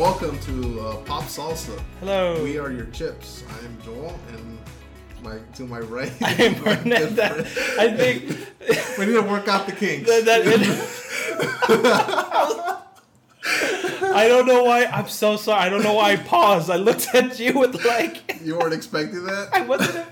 welcome to uh, Pop Salsa. Hello. We are your chips. I am Joel, and my to my right. I am my Burnett. good That- friend- I think we need to work out the kinks. that, that I don't know why. I'm so sorry. I don't know why I paused. I looked at you with like you weren't expecting that? I wasn't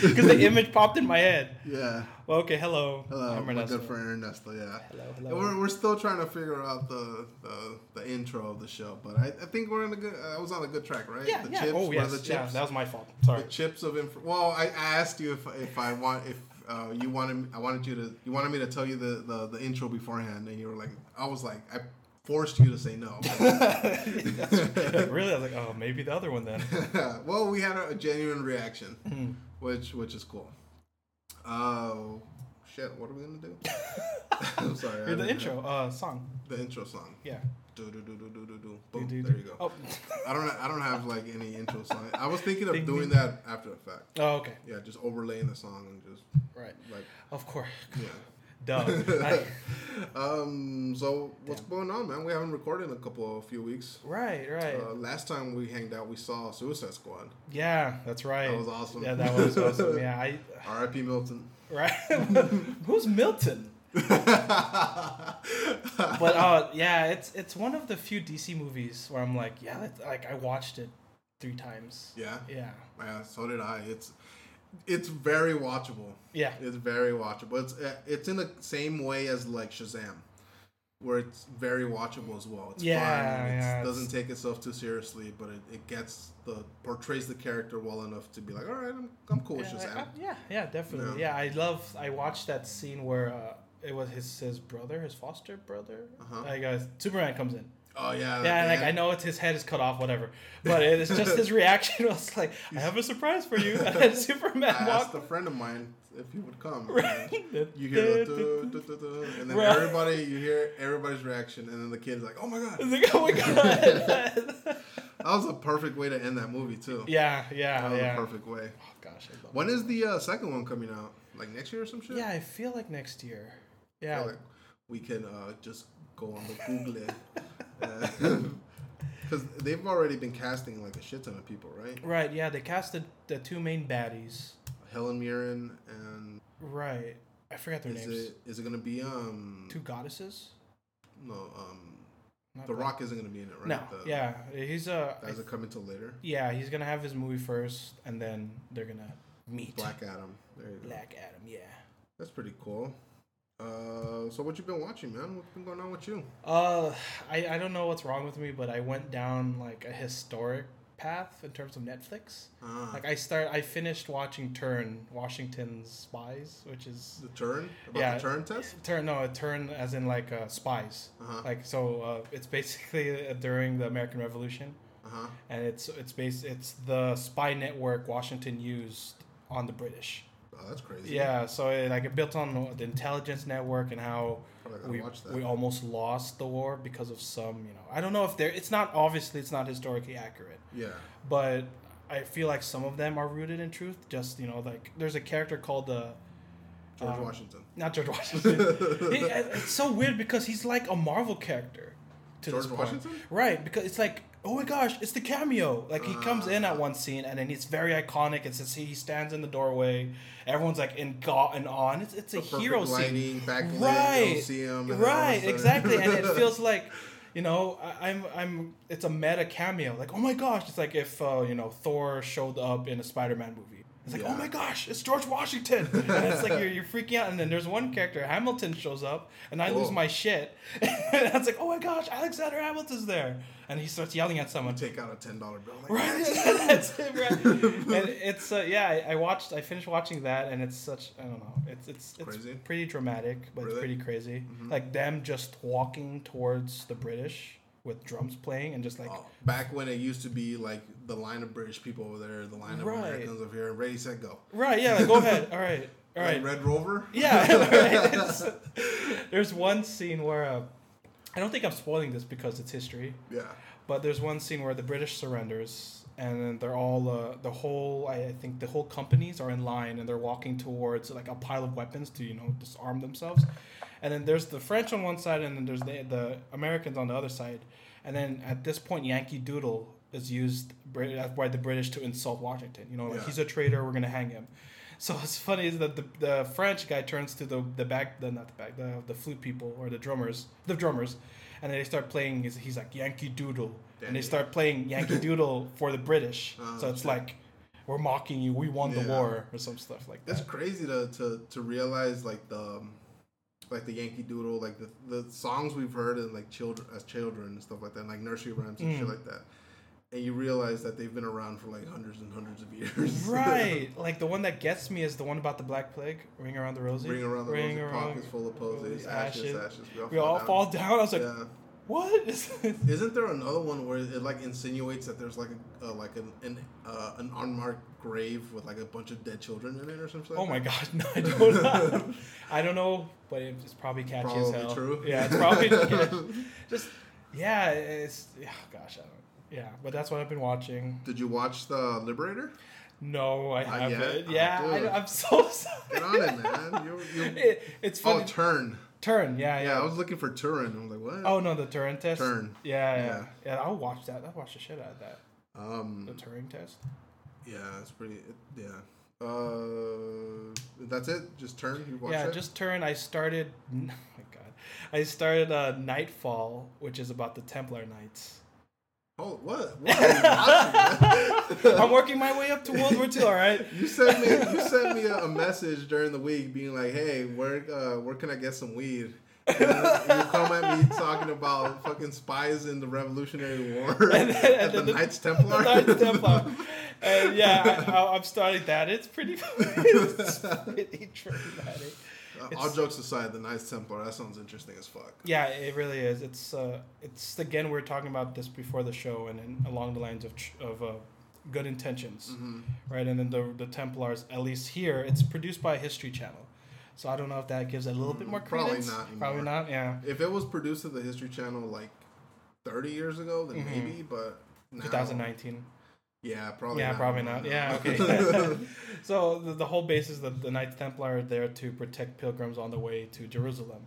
because the image popped in my head. Yeah. Well, okay. Hello. Hello, I'm my Ernesto. good friend Ernesto. Yeah. Hello, And hello. We're, we're still trying to figure out the, the the intro of the show, but I, I think we're in a good. I was on a good track, right? Yeah. the yeah. Chips, oh yes. the Yeah. chips? That was my fault. Sorry. the chips of info. Well, I asked you if if I want if uh, you wanted I wanted you to you wanted me to tell you the, the the intro beforehand, and you were like I was like I forced you to say no. Really? I was like, oh, maybe the other one then. well, we had a, a genuine reaction, Hmm. Which which is cool. Oh shit! What are we gonna do? I'm sorry. The intro uh, song. The intro song. Yeah. Do do do do do do do. Do, Boom. do, There you go. Oh. I don't I don't have like any intro song. I was thinking of Ding, doing ding. that after the fact. oh, okay. Yeah, just overlaying the song and just Right. like Of course. yeah. Duh. I- um. So what's going on, man? We haven't recorded in a couple, a few weeks. right. Right. Uh, last time we hanged out, we saw Suicide Squad. yeah. That's right. That was awesome. Yeah, that was awesome. Yeah, I R.I.P. Milton. right. Who's Milton? But uh, yeah, it's it's one of the few DC movies where I'm like, yeah, like I watched it three times. yeah, Yeah, yeah. So did I. It's it's very watchable. yeah, It's very watchable. It's uh, it's in the same way as like Shazam, where it's very watchable as well. It's Yeah, fun. It yeah, doesn't it's- take itself too seriously, but it, it gets the portrays the character well enough to be like, all right, I'm I'm cool with yeah, Shazam. like, uh, yeah, yeah, definitely. Yeah. Yeah. I love. I watched that scene where uh, it was his his brother, his foster brother. Uh-huh. Like uh, Superman comes in. Oh yeah, Yeah, like I know it's his head is cut off, whatever. But it's just his reaction was like, "I have a surprise for you," and then Superman I walked. asked a friend of mine if he would come. Right. You hear the du- du- du- du, and then Right. everybody, you hear everybody's reaction, and then the kid's like, "Oh my god!" It's like, oh my god. That was a perfect way to end that movie too. yeah, yeah, that was yeah. a perfect way. Oh gosh, I love When is the uh, second one coming out? Like next year or some shit? Yeah, I feel like next year. I Yeah. feel like we can uh, just go on the Google it. Because they've already been casting like a shit ton of people, right? Right, yeah, they casted the two main baddies. Helen Mirren and Right. I forgot their is names. it is it gonna be um Two goddesses? no um Not The Rock isn't gonna be in it, right? No. The, yeah, he's a. That doesn't come until later. yeah, he's gonna have his movie first, and then they're gonna meet. Black Adam. There you go. Black Adam. Yeah. That's pretty cool. Uh, so what you been watching, man? What's been going on with you? Uh, I I don't know what's wrong with me, but I went down like a historic path in terms of Netflix. Ah, Like I start, I finished watching Turn, Washington's Spies, which is the turn about yeah. the Turing test. Turn no, a turn as in like uh, spies. Uh-huh. Like so, uh, it's basically uh, during the American Revolution, Uh huh. and it's it's based it's the spy network Washington used on the British. Oh, that's crazy. Yeah, so it, like it built on the intelligence network and how we we almost lost the war because of some you know I don't know if they're it's not obviously it's not historically accurate, Yeah. but I feel like some of them are rooted in truth. Just you know like there's a character called the George um, Washington. not George Washington. He- it's so weird because he's like a Marvel character. To George this point. Washington? Right, because it's like, oh my gosh, it's the cameo. Like he comes in Ah. at one scene and then it's very iconic. It's just, he stands in the doorway. Everyone's like in gaw and on. It's it's a hero scene. lighting, backlit, you Right. him, and then all Right, exactly, and it feels like. You know, I, I'm, I'm. It's a meta cameo. Like, oh my gosh, it's like if uh, you know Thor showed up in a Spider-Man movie. It's like, Yeah. oh my gosh, it's George Washington, and it's like you're, you're freaking out. And then there's one character, Hamilton, shows up, and I lose my shit. and it's like, oh my gosh, Alexander Hamilton's there, and he starts yelling at someone. take out a ten dollar bill. Like, Right, that's it, right. And it's uh, yeah, I, watched, I finished watching that, and it's such, I don't know, it's it's it's Crazy? pretty dramatic, but Really? it's pretty crazy. Mhm. Like them just walking towards the British with drums playing, and just like Oh, back when it used to be like the line of British people over there, the line of Right. Americans over here, ready, set, go. right, yeah, like, go ahead, All right. All right. Like Red Rover. yeah. right. There's one scene where uh, I don't think I'm spoiling this because it's history, yeah. But there's one scene where the British surrenders, and they're all uh, the whole I I think the whole companies are in line, and they're walking towards like a pile of weapons to you know disarm themselves, and then there's the French on one side, and then there's the the Americans on the other side, and then at this point, Yankee Doodle is used by the British to insult Washington. You know, like Yeah. he's a traitor. We're gonna hang him. So what's funny is that the, the French guy turns to the the back the not the back the the flute people or the drummers the drummers, and they start playing. He's, he's like Yankee Doodle, and they start playing Yankee Doodle for the British. Oh, so it's shit. like we're mocking you. We won the war or some stuff like that. It's crazy to, to to realize like the um, like the Yankee Doodle, like the, the songs we've heard in like children as children and stuff like that, like nursery rhymes and shit Mm. like that. And you realize that they've been around for like hundreds and hundreds of years. Right, like the one that gets me is the one about the Black Plague, ring around the rosy, Ring around the ring rosy around- pockets full of posies, ashes, ashes. ashes. We all, We all down. fall down. I was like, yeah. What? Is Isn't there another one where it like insinuates that there's like a uh, like an an, uh, an unmarked grave with like a bunch of dead children in it or something? oh my god, no, I don't know. I don't know, but it's probably catchy as Probably hell. true. Yeah, it's probably yeah, just yeah, it's yeah, gosh, I don't. Yeah, but that's what I've been watching. Did you watch the Liberator? No, I Not haven't. yet? Yeah, Oh. I, I'm so sorry. Get on it, man. You, you, It, it's oh, turn. Turn, yeah, Yeah, yeah. I was looking for Turin. I'm like, what? oh no, the Turing test. Turn. Yeah, yeah, Yeah. yeah. I'll watch that. I'll watch the shit out of that. Um, The Turing test. yeah, it's pretty. Yeah. Uh, that's it. Just turn. You watched yeah, it? just turn. I started. Oh my god, I started uh, Knightfall, which is about the Templar Knights. Oh, what? What are you watching? man? I'm working my way up to World War II. All right. You sent me. You sent me a, a message during the week, being like, "Hey, where uh, where can I get some weed?" And you come at me talking about fucking spies in the Revolutionary War And then- at the the- Knights Templar. The Knights Templar. And yeah, I, I- I'm starting that. It's pretty. it's pretty dramatic. Uh, all jokes aside, the Knights Templar that sounds interesting as fuck. Yeah, it really is. It's uh, it's again we were talking about this before the show, and, and along the lines of of uh, good intentions, Mm-hmm. right? And then the the Templars, at least here, it's produced by History Channel, so I don't know if that gives a little bit more Mm, Probably not anymore. Probably not. Yeah. If it was produced at the History Channel like 30 years ago, then Mhm. maybe, but now, 2019. Yeah, probably. yeah, not probably not. Yeah, okay. so the, the whole basis that the Knights Templar are there to protect pilgrims on the way to Jerusalem,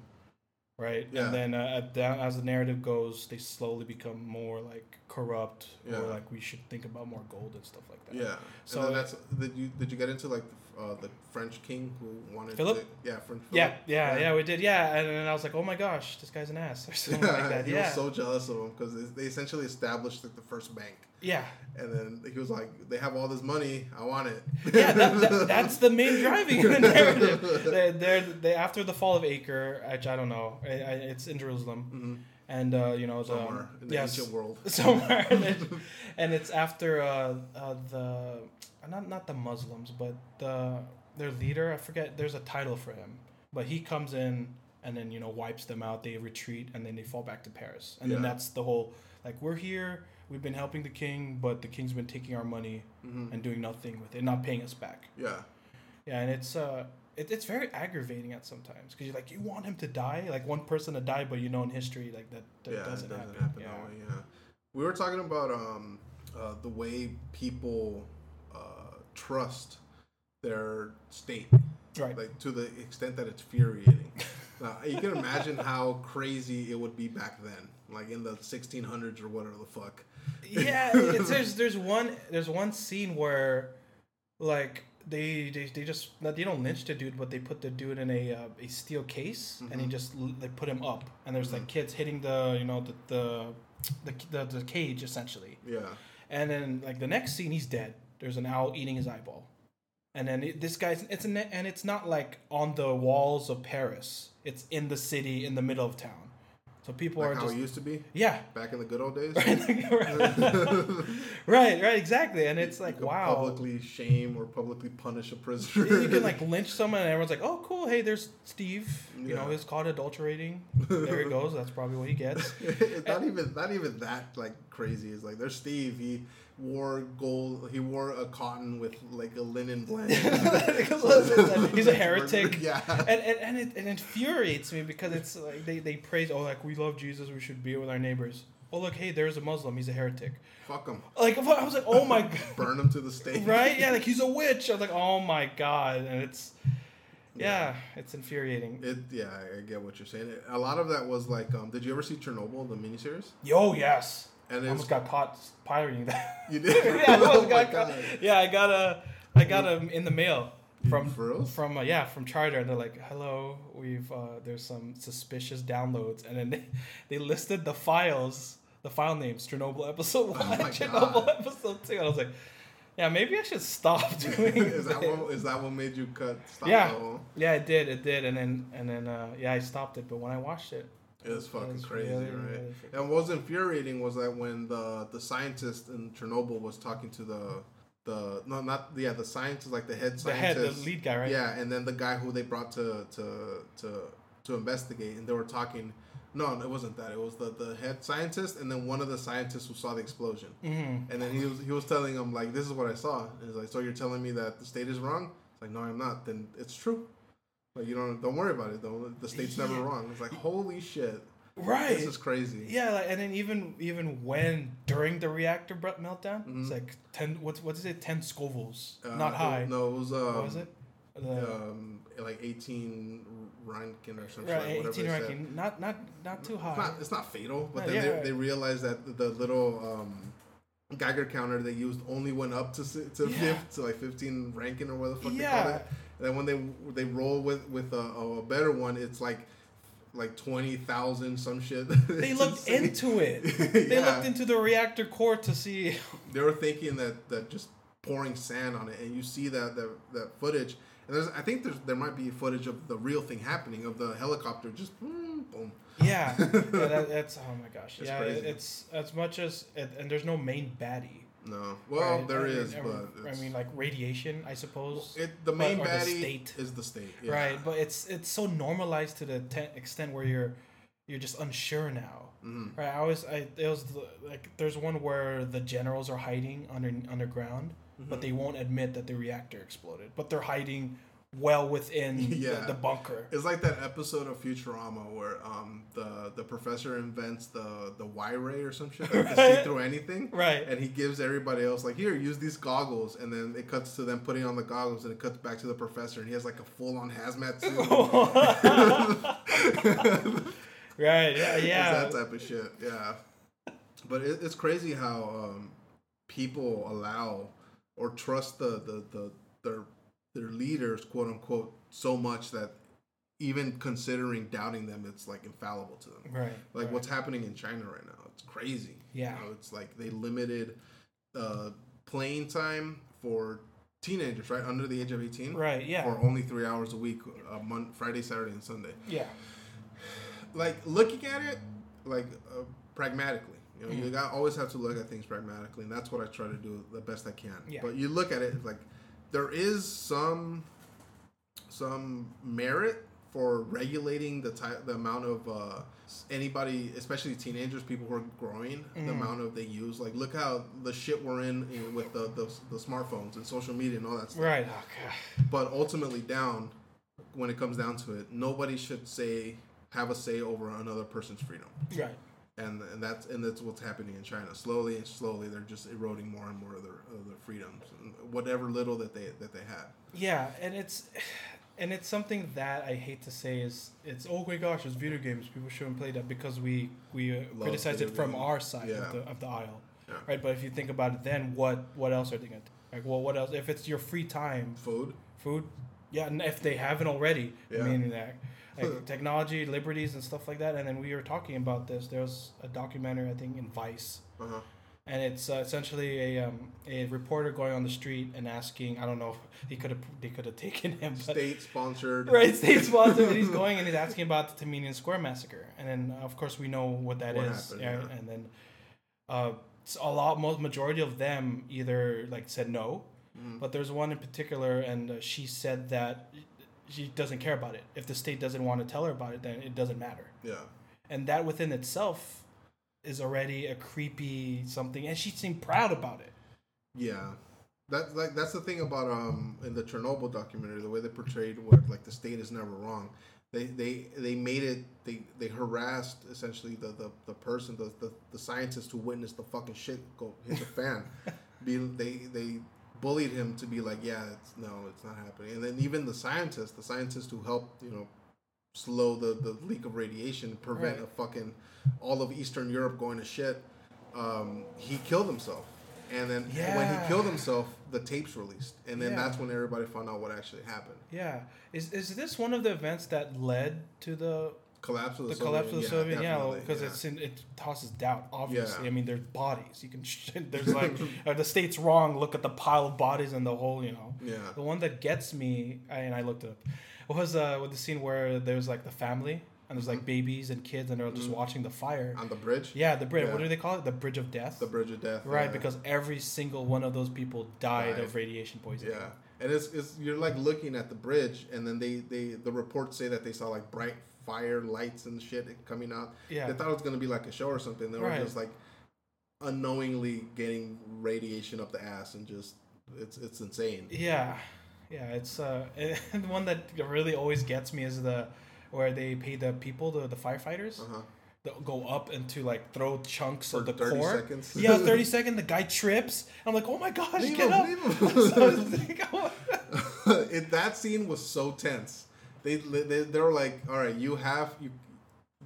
right? Yeah. And then uh, as the narrative goes, they slowly become more like corrupt, Yeah. or like we should think about more gold and stuff like that. yeah. So- So that's did you did you get into like the, uh, the French king who wanted Philip? To, yeah, French. Yeah, Philip? yeah, yeah, we did. Yeah, and then I was like, oh my gosh, this guy's an ass or something like that. he Yeah, was so jealous of him because they, they essentially established like the first bank, yeah, and then he was like, "They have all this money, I want it." yeah. That, that, that's the main driving the narrative. They're, they're, they after the fall of Acre, which I don't know, I, I, it's in Jerusalem, Mhm. and uh, you know the Somewhere in the yes, ancient world. somewhere, and, it- and it's after uh, uh, the not not the Muslims, but the their leader. I forget. There's a title for him, but he comes in and then you know wipes them out. They retreat and then they fall back to Paris, and then that's the whole like we're here. We've been helping the king, but the king's been taking our money Mhm. and doing nothing with it, not paying us back. Yeah. Yeah, and it's uh, it, it's very aggravating at sometimes because you're like you want him to die, like one person to die, but you know in history like that, that yeah, doesn't, it doesn't happen. happen, yeah. that way. Yeah, we were talking about um, uh, the way people trust their state, Right. like to the extent that it's infuriating. now, you can imagine how crazy it would be back then, like in the 1600s or whatever the fuck. yeah, it's, there's there's one there's one scene where like they they, they just they don't lynch the dude, but they put the dude in a uh, a steel case and he Mhm. just they put him up and there's Mhm. like kids hitting the you know the the the, the, the cage essentially Yeah, and then like the next scene he's dead there's an owl eating his eyeball. And then it, this guy's it's an, and it's not like on the walls of paris. It's in the city in the middle of town. So people like are how just it used to be? Yeah. Back in the good old days. right right. Exactly. And it's like You wow. Publicly shame or publicly punish a prisoner. you can like lynch someone and everyone's like oh cool. Hey there's steve. You know he's caught adulterating. There he goes. That's probably what he gets. It's not even not even that like crazy. It's like there's Steve. He wore gold. He wore a cotton with like a linen blend. He's a heretic. Yeah. and and, and it, it infuriates me because it's like they, they praise oh like we love jesus we should be with our neighbors oh look hey there's a muslim he's a heretic Fuck him. like i was like oh my god Burn him to the stake. right yeah like he's a witch i was like oh my god and it's Yeah, it's infuriating. It yeah, I, I get what you're saying. A lot of that was like, um, did you ever see Chernobyl, the miniseries? Yo, yes. And I almost got caught pirating that. you did. yeah, I almost Oh got caught. Yeah, I got a, I got a in the mail from from uh, yeah from Charter, and they're like, "Hello, we've uh, there's some suspicious downloads," and then they, they listed the files, the file names: Chernobyl episode one, Oh Chernobyl God. episode two. And I was like, "Yeah, maybe I should stop doing." is that this." what is that what made you cut? Stop Yeah. Yeah, it did, it did, and then and then uh, yeah, I stopped it. But when I watched it, It was fucking was crazy, really, right? really And what was infuriating was that when the the scientist in Chernobyl was talking to the the no not yeah the scientist like the head scientist the head, the lead guy, right? yeah and then the guy who they brought to to to to investigate and they were talking no it wasn't that. It was the the head scientist and then one of the scientists who saw the explosion. Mm-hmm. and then he was he was telling him like this is what I saw. And he's like so you're telling me that the state is wrong? It's like no I'm not. Then it's true like you don't don't worry about it though the state's never Yeah. wrong it's like holy shit Right. this is crazy Yeah, like, and then even even when during the reactor meltdown, Mhm. it's like ten. What's what is it? Ten scovilles, Uh, not high. No, it was um, what was it? The, Um, like eighteen roentgen or something. right, like eighteen they said. roentgen, not not not too It's high. not, it's not fatal, but No, then yeah. they, they realized that the, little um, Geiger counter they used only went up to to, Yeah. to like fifteen roentgen or whatever the fuck they Yeah. call it. And then when they they roll with with a, a better one, it's like like twenty thousand some shit. They looked insane. into it. They Yeah. looked into the reactor core to see. they were thinking that that just pouring sand on it, and you see that that, that footage. And there's, I think there's there might be footage of the real thing happening of the helicopter just boom, boom. Yeah, yeah that, that's oh my gosh. It's yeah, crazy. it's as much as it, and there's no main baddie. No, well right? there I mean, is, but I mean, like radiation, I suppose. it the but- main the baddie state. is the state, yeah. Right, but it's it's so normalized to the te- extent where you're you're just unsure now. Mhm. Right, I always I it was the, like there's one where the generals are hiding under underground, Mm-hmm. but they won't admit that the reactor exploded, but they're hiding well within Yeah. the, the bunker. It's like that episode of Futurama where um the the professor invents the the Y ray or some shit that can see through anything. Right. And he gives everybody else like, here, use these goggles, and then it cuts to them putting on the goggles, and it cuts back to the professor, and he has like a full on hazmat suit. right. Yeah. It's that type of shit. Yeah. But it, it's crazy how um, people allow or trust the, the, the their leaders, quote unquote, so much that even considering doubting them, it's like infallible to them. Right. Like right. what's happening in China right now, it's crazy. Yeah. You know, it's like they limited uh, playing time for teenagers, right, under the age of eighteen, Right. Yeah. for only three hours a week, a month, Friday, Saturday, and Sunday yeah. like looking at it like uh, pragmatically you know you Mm-hmm. got always have to look at things pragmatically and that's what i try to do the best i can Yeah. but you look at it like there is some some merit for regulating the type the amount of uh, anybody especially teenagers people who are growing the Mhm. amount of they use like look how the shit we're in, you know, with the, the the smartphones and social media and all that stuff Right. Okay. but ultimately down when it comes down to it nobody should say have a say over another person's freedom Right. And and that's and that's what's happening in China slowly and slowly they're just eroding more and more of their, of their freedoms whatever little that they that they had Yeah, and it's and it's something that I hate to say is it's oh my gosh, it's video games. People shouldn't play that because we we uh, criticize it from games. our side Yeah. of the of the aisle, Yeah. right? But if you think about it, then what what else are they gonna do? like? Well, what else? If it's your free time, food food, yeah, and if they haven't already, Yeah. I mean that. Like technology, liberties, and stuff like that. And then we were talking about this. There was a documentary, I think, in Vice, uh-huh. and it's uh, essentially a um, a reporter going on the street and asking. I don't know if he could have they could have taken him, but state sponsored right state sponsored. and he's going and he's asking about the Tiananmen Square massacre, and then of course we know what that is. What happened, yeah, yeah. And then uh, a lot, most majority of them either like said no, Mhm. but there's one in particular, and uh, she said that she doesn't care about it. If the state doesn't want to tell her about it, then it doesn't matter. yeah And that within itself is already a creepy something, and she seemed proud about it. Yeah, that like that's the thing about um in the Chernobyl documentary, the way they portrayed what like the state is never wrong. They they they made it. They they harassed essentially the the, the person, the, the the scientist who witnessed the fucking shit go hit the fan. Be they they bullied him to be like, yeah, it's no, it's not happening. And then even the scientists, the scientists who helped, you know, slow the the leak of radiation, prevent Right. a fucking all of Eastern Europe going to shit. Um, he killed himself, and then when he killed himself, the tapes released, and then Yeah. that's when everybody found out what actually happened. Yeah. Is is this one of the events that led to the Collapse of the, the collapse of the Soviet? Yeah, because yeah. it's in, it tosses doubt. Obviously, Yeah. I mean, there's bodies. You can there's like are the state's wrong. Look at the pile of bodies and the whole. You know. yeah. The one that gets me, I- and I looked it up, was uh, with the scene where there's like the family and there's like babies and kids and they're just Mhm. watching the fire. on the bridge. Yeah, the bridge. What do they call it? The bridge of death. The bridge of death. right, yeah. because every single one of those people died, Died. of radiation poisoning. Yeah, and it's, it's you're like looking at the bridge, and then they they the reports say that they saw like bright fire lights and shit coming out. Yeah. They thought it was gonna be like a show or something. They were Right. just like unknowingly getting radiation up the ass and just it's it's insane. Yeah, yeah. It's uh, the one that really always gets me is the where they pay the people, the the firefighters, Uh huh. that go up and to like throw chunks For of the 30 core. seconds. Yeah, thirty second. The guy trips. I'm like, oh my gosh, Leave get him, up! So like, oh. it, that scene was so tense. They, they they were like, all right, you have you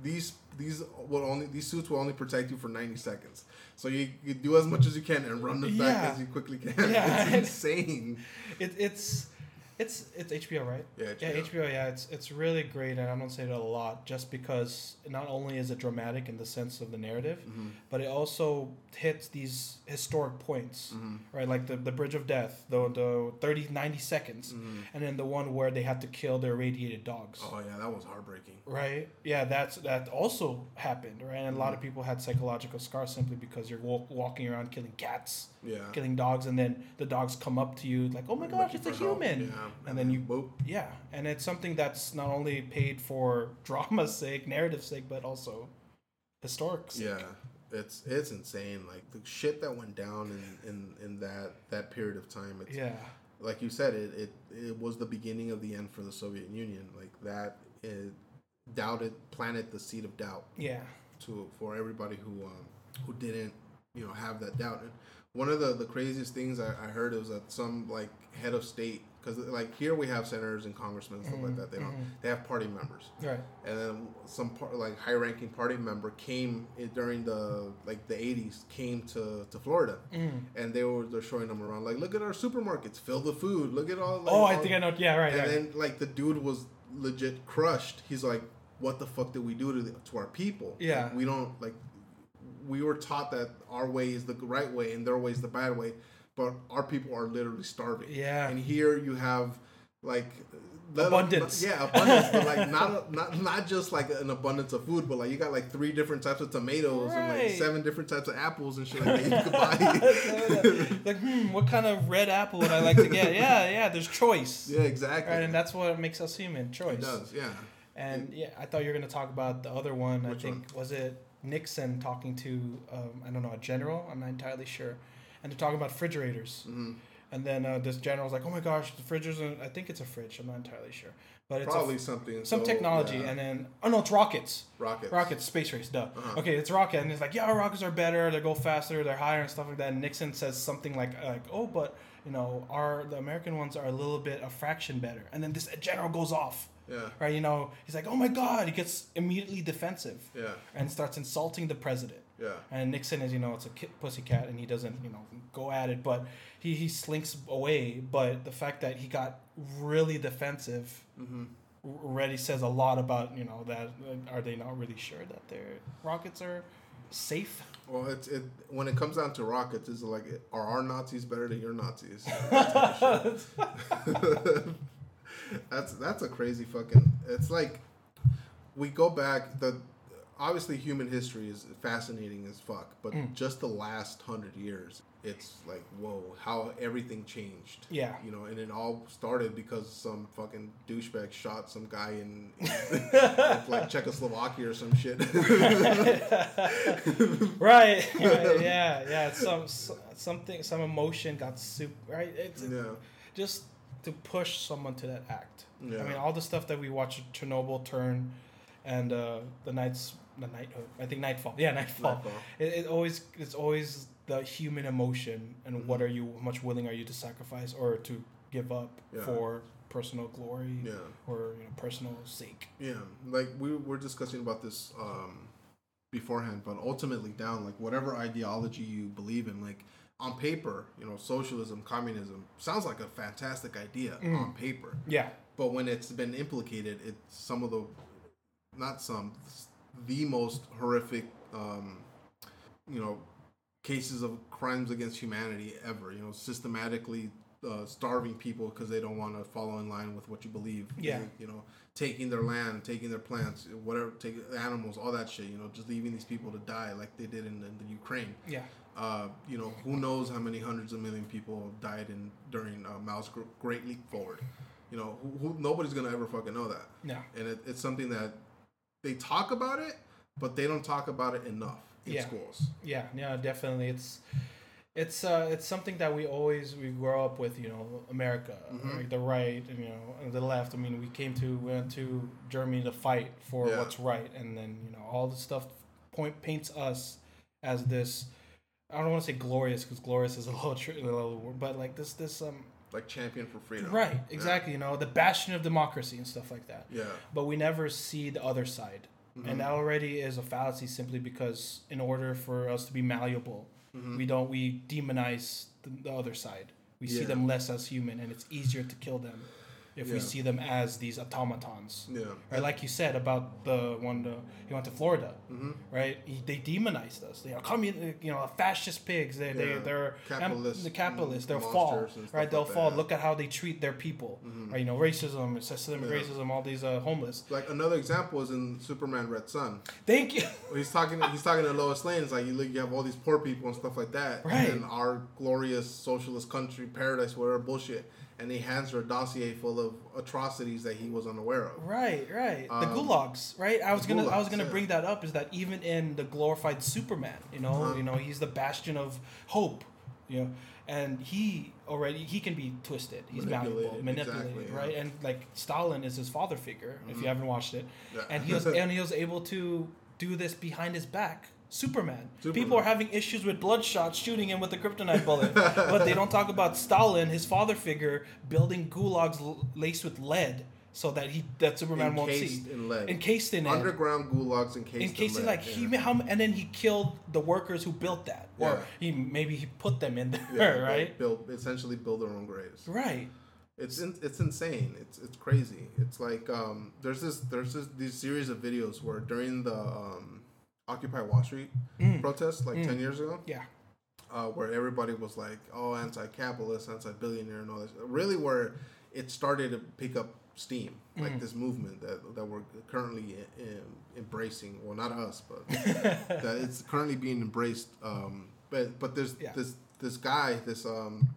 these these will only these suits will only protect you for ninety seconds. So you, you do as much as you can and run back Yeah. as you quickly can. Yeah. It's insane. it, it's it's it's HBO, right? Yeah, Yeah, HBO. HBO. Yeah, it's it's really great, and I don't say it a lot, just because not only is it dramatic in the sense of the narrative, Mm-hmm. but it also hits these historic points, Mm-hmm. right? Like the the Bridge of Death, the the 30, 90 seconds, and then the one where they had to kill their irradiated dogs. Mm-hmm. Oh yeah, that was heartbreaking. Right. Yeah, that's that also happened, right? And a lot of people had psychological scars simply because you're walk, walking around killing cats, Yeah. killing dogs, and then the dogs come up to you like, "Oh my gosh, Looking it's a help. human!" Yeah. And then you, Whoop. yeah, and it's something that's not only paid for drama's sake, narrative sake, but also historic. Sake. Yeah. It's it's insane. Like the shit that went down in, in, in that that period of time. It's Yeah. like you said, it, it it was the beginning of the end for the Soviet Union. Like that it doubted planted the seed of doubt Yeah. to for everybody who um, who didn't you know have that doubt. And one of the the craziest things I, I heard was that some like head of state because like here we have senators and congressmen and stuff like that. They don't they have party members. Right. And then some part like high ranking party member came during the like the 80s came to, to Florida Mm. and they were they're showing them around like look at our supermarkets filled with food look at all like, oh, I all- think I know. Yeah. Right. and right. then like the dude was legit crushed he's like what the fuck did we do to the, to our people Yeah. Like, we don't like we were taught that our way is the right way and their way is the bad way but our people are literally starving Yeah. and here you have like Abundance. yeah abundance but like not not not just like an abundance of food but like you got like three different types of tomatoes and like seven different types of apples and shit like that you could buy like, hmm, what kind of red apple would I like to get? Yeah, yeah. There's choice. yeah exactly Right, and that's what makes us human. Choice. it does yeah And yeah, I thought you were gonna talk about the other one. Which I think was it Nixon talking to um, I don't know a general. I'm not entirely sure, and they're talking about refrigerators. hmm And then uh, this general's like, "Oh my gosh, the fridge is I think it's a fridge. I'm not entirely sure, but it's probably something some so, technology." yeah. And then oh no, it's rockets. rockets Rockets, space race, duh. Uh-huh. Okay, it's rocket, and it's like, yeah, rockets are better. They go faster. They're higher and stuff like that. And Nixon says something like, like, oh, but you know, our the American ones are a little bit a fraction better. And then this general goes off yeah right? You know, he's like, "Oh my God!" He gets immediately defensive yeah and starts insulting the president. Yeah And Nixon is, you know, it's a kid, pussycat, and he doesn't, you know, go at it, but he he slinks away. But the fact that he got really defensive hmm already says a lot about, you know, that uh, are they not really sure that their rockets are safe? well it's it when it comes down to rockets it's like are our nazis better than your nazis that's that's a crazy fucking it's like we go back the obviously human history is fascinating as fuck but Mm. just the last hundred years it's like whoa how everything changed Yeah. you know and it all started because some fucking douchebag shot some guy in, in like czechoslovakia or some shit right. Yeah. Yeah. Some something, some emotion got super. Right. It's yeah just to push someone to that act. Yeah. I mean, all the stuff that we watched Chernobyl turn, and uh, the knights, the night, uh, I think Knightfall. Yeah, Knightfall. Knightfall. It, it always, it's always the human emotion and Mm-hmm. what are you how much willing are you to sacrifice or to give up Yeah. for personal glory Yeah. or you know personal sake. Yeah, like we were discussing about this um, beforehand, but ultimately down, like whatever ideology you believe in, like on paper, you know, socialism, communism sounds like a fantastic idea Mm. on paper, Yeah. but when it's been implicated, it's some of the, not some, the most horrific, um, you know, cases of crimes against humanity ever. You know, systematically uh, starving people because they don't want to follow in line with what you believe. Yeah. They- you know, taking their land, taking their plants, whatever, take animals, all that shit. You know, just leaving these people to die like they did in, in the Ukraine. Yeah. Uh, you know, who knows how many hundreds of million people died in during uh, Mao's Great Leap Forward. You know, who, who nobody's gonna ever fucking know that Yeah. and it, it's something that they talk about it, but they don't talk about it enough in Yeah. schools. Yeah, yeah, definitely. It's it's uh it's something that we always we grow up with, you know, America, Mhm. like the right and you know and the left. I mean, we came to we went to Germany to fight for Yeah. what's right, and then you know all the stuff point paints us as this. I don't want to say glorious because glorious is a little, tr- a little word, but like this this um Like champion for freedom. right exactly you know the bastion of democracy and stuff like that Yeah. but we never see the other side. Mm-hmm. And that already is a fallacy simply because in order for us to be malleable, Mm-hmm. we don't we demonize the, the other side. We see them less as human and it's easier to kill them if we see them as these automatons. Yeah. Right, like you said about the one the, he went to Florida, Mm-hmm. right? He, they demonized us. They are commun, you know, fascist pigs. They they Yeah. they're Capitalists, the capitalists. They'll fall, right? They'll like fall. that. Look at how they treat their people. Right, you know, racism, systemic Yeah. racism. All these uh, homeless. Like another example is in Superman Red Sun. Thank you. He's talking. He's talking to Lois Lane. It's like you look. You have all these poor people and stuff like that. Right. And our glorious socialist country, paradise, whatever bullshit. And he hands her a dossier full of atrocities that he was unaware of. Right, right. the Um, gulags, right? I was gonna, I was gonna yeah. bring that up. Is that even in the glorified Superman, you know, Uh-huh. you know, he's the bastion of hope, you know, and he already he can be twisted. He's malleable, Manipulated, manipulated, exactly, yeah. Mm-hmm. right? And like Stalin is his father figure. If you haven't watched it, Yeah. and he was and he was able to do this behind his back. Superman. People are having issues with Bloodshot shooting him with a kryptonite bullet, but they don't talk about Stalin, his father figure, building gulags l- laced with lead so that he that Superman won't see Encased in lead. encased in it. Underground gulags encased In case in lead. like yeah. he how and then he killed the workers who built that, or Yeah. he maybe he put them in there, Yeah, right? Build, essentially build their own graves. Right. It's in, it's insane. It's it's crazy. It's like um, there's this there's this these series of videos where during the um, Occupy Wall Street Mm. protests like ten years ago, Yeah. uh, where everybody was like, oh, anti-capitalist, anti-billionaire, and all this. Really, where it started to pick up steam, like Mm. this movement that that we're currently in, embracing. Well, not us, but that it's currently being embraced. Um, but but there's Yeah. this this guy, this um,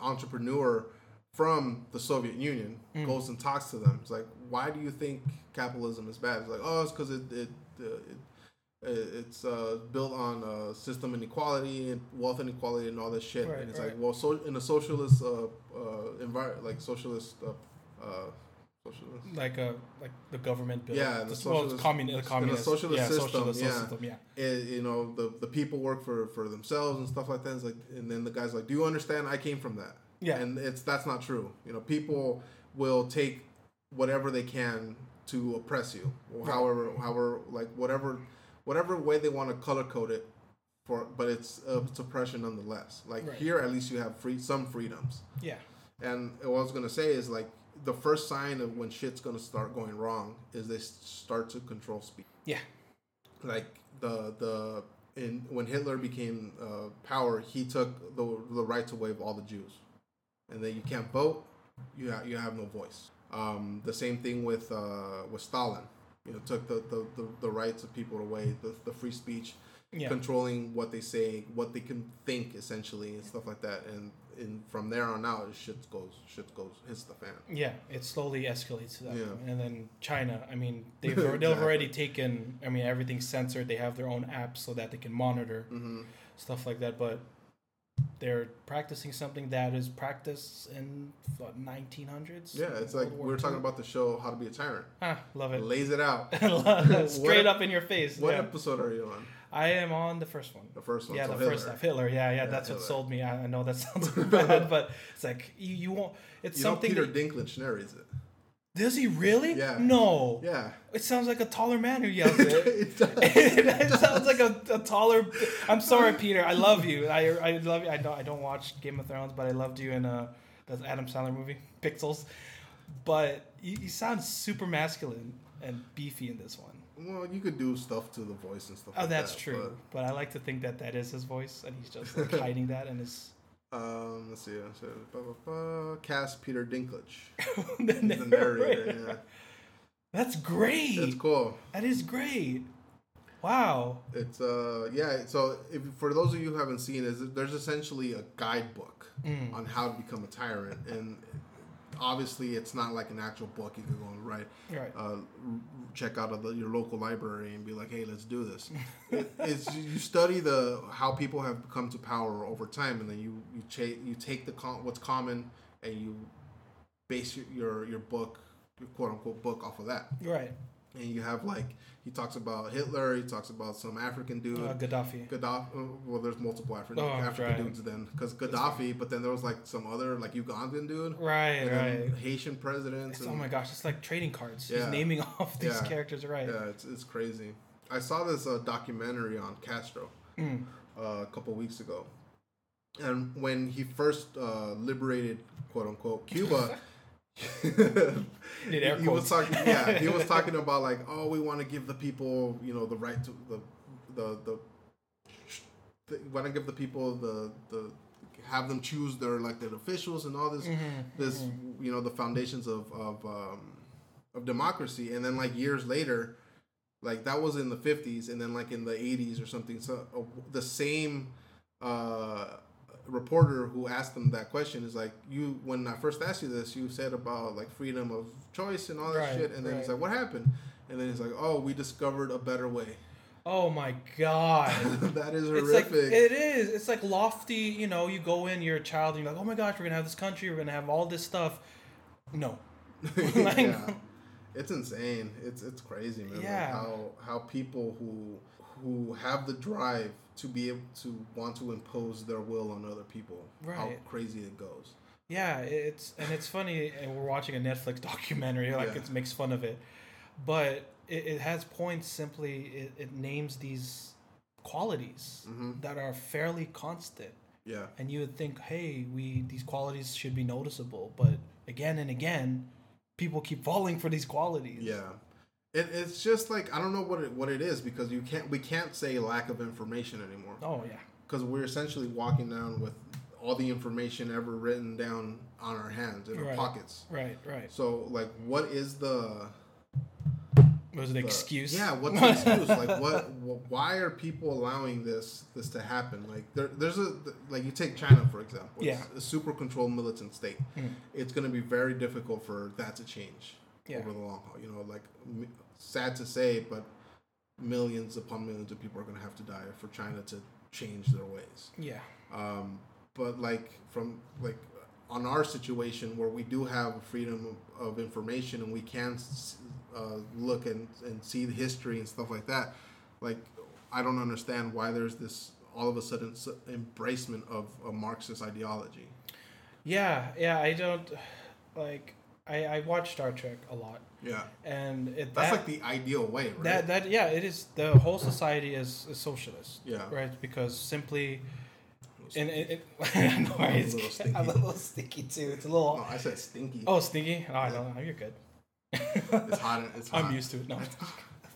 entrepreneur from the Soviet Union Mm. goes and talks to them. It's like, why do you think capitalism is bad? It's like, oh, it's because it it, it it's uh, built on uh, system inequality and wealth inequality and all this shit. Right, and it's right. like, well, so in a socialist uh, uh, environment, like socialist, uh, uh, socialist. Like a like the government built. Yeah, the well, it's socialist- communi- in a communist. socialist yeah, system, socialist yeah. system. Yeah. it, you know the the people work for for themselves and stuff like that. It's like, and then the guy's like, "Do you understand? I came from that." Yeah. and it's that's not true. You know, people will take whatever they can to oppress you, or Right. however, however, like whatever, whatever way they want to color code it for, but it's uh, it's oppression nonetheless. Like Right. here, at least you have free some freedoms. Yeah. And what I was gonna say is like the first sign of when shit's gonna start going wrong is they start to control speech Yeah. like the the in when Hitler became uh, power, he took the the right to waive all the Jews, and then you can't vote, you have you have no voice. Um, the same thing with uh, with Stalin, you know, took the, the, the, the rights of people away, the, the free speech, Yeah. controlling what they say, what they can think essentially, and stuff like that. And and from there on out, shit goes shit goes hits the fan. Yeah, it slowly escalates to that. Yeah. point. And then China, I mean, they've they've Exactly. already taken. I mean, everything's censored. They have their own apps so that they can monitor hmm stuff like that. But they're practicing something that is practiced in what 1900s. Yeah, it's like we were talking about the show How to Be a Tyrant. Ah, love it. Lays it out. Straight What- up in your face. What yeah. episode are you on? I am on the first one. The first one. Yeah, so the Hitler. first stuff. Hitler. Yeah, yeah, Yeah, that's what sold me. I, I know that sounds bad, but it's like you, you won't. It's You something. know Peter that- Dinklage narrates it. Does he really? Yeah. No. Yeah. It sounds like a taller man who yells it. It does. it sounds like a, a taller. I'm sorry, Peter. I love you. I I love you. I don't I don't watch Game of Thrones, but I loved you in uh that Adam Sandler movie Pixels. But you, you sound super masculine and beefy in this one. Well, you could do stuff to the voice and stuff. Oh, like that's that, true. But I like to think that that is his voice, and he's just like hiding that in his. Um, let's see. So. Cast Peter Dinklage. the He's the narrator. Yeah. That's great. That's cool. That is great. Wow. It's uh yeah. So if for those of you who haven't seen, is there's essentially a guidebook Mm. on how to become a tyrant, and obviously it's not like an actual book you could go and write. Right. Uh, check out of the, your local library and be like, hey, let's do this. it, it's you study the how people have come to power over time, and then you you cha- you take the com- what's common and you base your your, your book, your quote unquote book off of that. Right. And you have like he talks about Hitler, he talks about some African dude. Uh, Gaddafi. Gaddafi. uh, Well, there's multiple African Oh, African right. dudes then, because Gaddafi. But then there was like some other like Ugandan dude, Right. Right. Haitian presidents. And, oh my gosh, it's like trading cards. He's Yeah. naming off these Yeah. characters. Right. Yeah, it's it's crazy. I saw this uh, documentary on Castro Mm. uh, a couple weeks ago, and when he first uh, liberated quote unquote Cuba. Air he was talking yeah he was talking about like oh we want to give the people you know the right to the the the, the want to give the people the the have them choose their elected officials and all this Mm-hmm. this you know the foundations of of um, of democracy. And then like years later like that was in the 50s and then like in the 80s or something. So uh, the same uh reporter who asked them that question is like you when i first asked you this you said about like freedom of choice and all that Right, shit and then he's like what happened and then he's like oh we discovered a better way Oh my god. that is It's like horrific it is. It's like lofty. You know, you go in, you're a child, and you're like, oh my gosh, we're gonna have this country, we're gonna have all this stuff. No. yeah. It's insane. It's it's crazy, man. Like Yeah. how how people who who have the drive to be able to want to impose their will on other people. How crazy it goes. Yeah, it's and it's funny, and we're watching a Netflix documentary, like Yeah. it makes fun of it, but it, it has points. Simply, it, it names these qualities Mhm. that are fairly constant, Yeah. and you would think, hey, we these qualities should be noticeable, but again and again, people keep falling for these qualities. Yeah. It, it's just like I don't know what it what it is because you can't we can't say lack of information anymore Oh yeah. because we're essentially walking down with all the information ever written down on our hands in our pockets. Right. Right. So like, what is the Was it the- an excuse? Yeah, what's the excuse? like, what? wh- Why are people allowing this this to happen? Like, there, there's a like you take China for example. Yeah. It's a super controlled militant state. Mm. It's going to be very difficult for that to change Yeah. over the long haul. You know, like sad to say, but millions upon millions of people are going to have to die for China to change their ways. Yeah. Um, but like from like on our situation where we do have freedom of, information and we can uh, look and, and see the history and stuff like that, like I don't understand why there's this all of a sudden embracement of a Marxist ideology. Yeah. Yeah. I don't like. I I watch Star Trek a lot, Yeah, and it that's that, like the ideal way, right? That that yeah, it is. The whole society is, is socialist. Yeah. Right, because simply, and it, it I know, right? A little It's stinky. a little sticky too. It's a little. oh, I said stinky. Oh, stinky. Oh, I know. You're good. It's hot. It's hot. I'm used to it. No,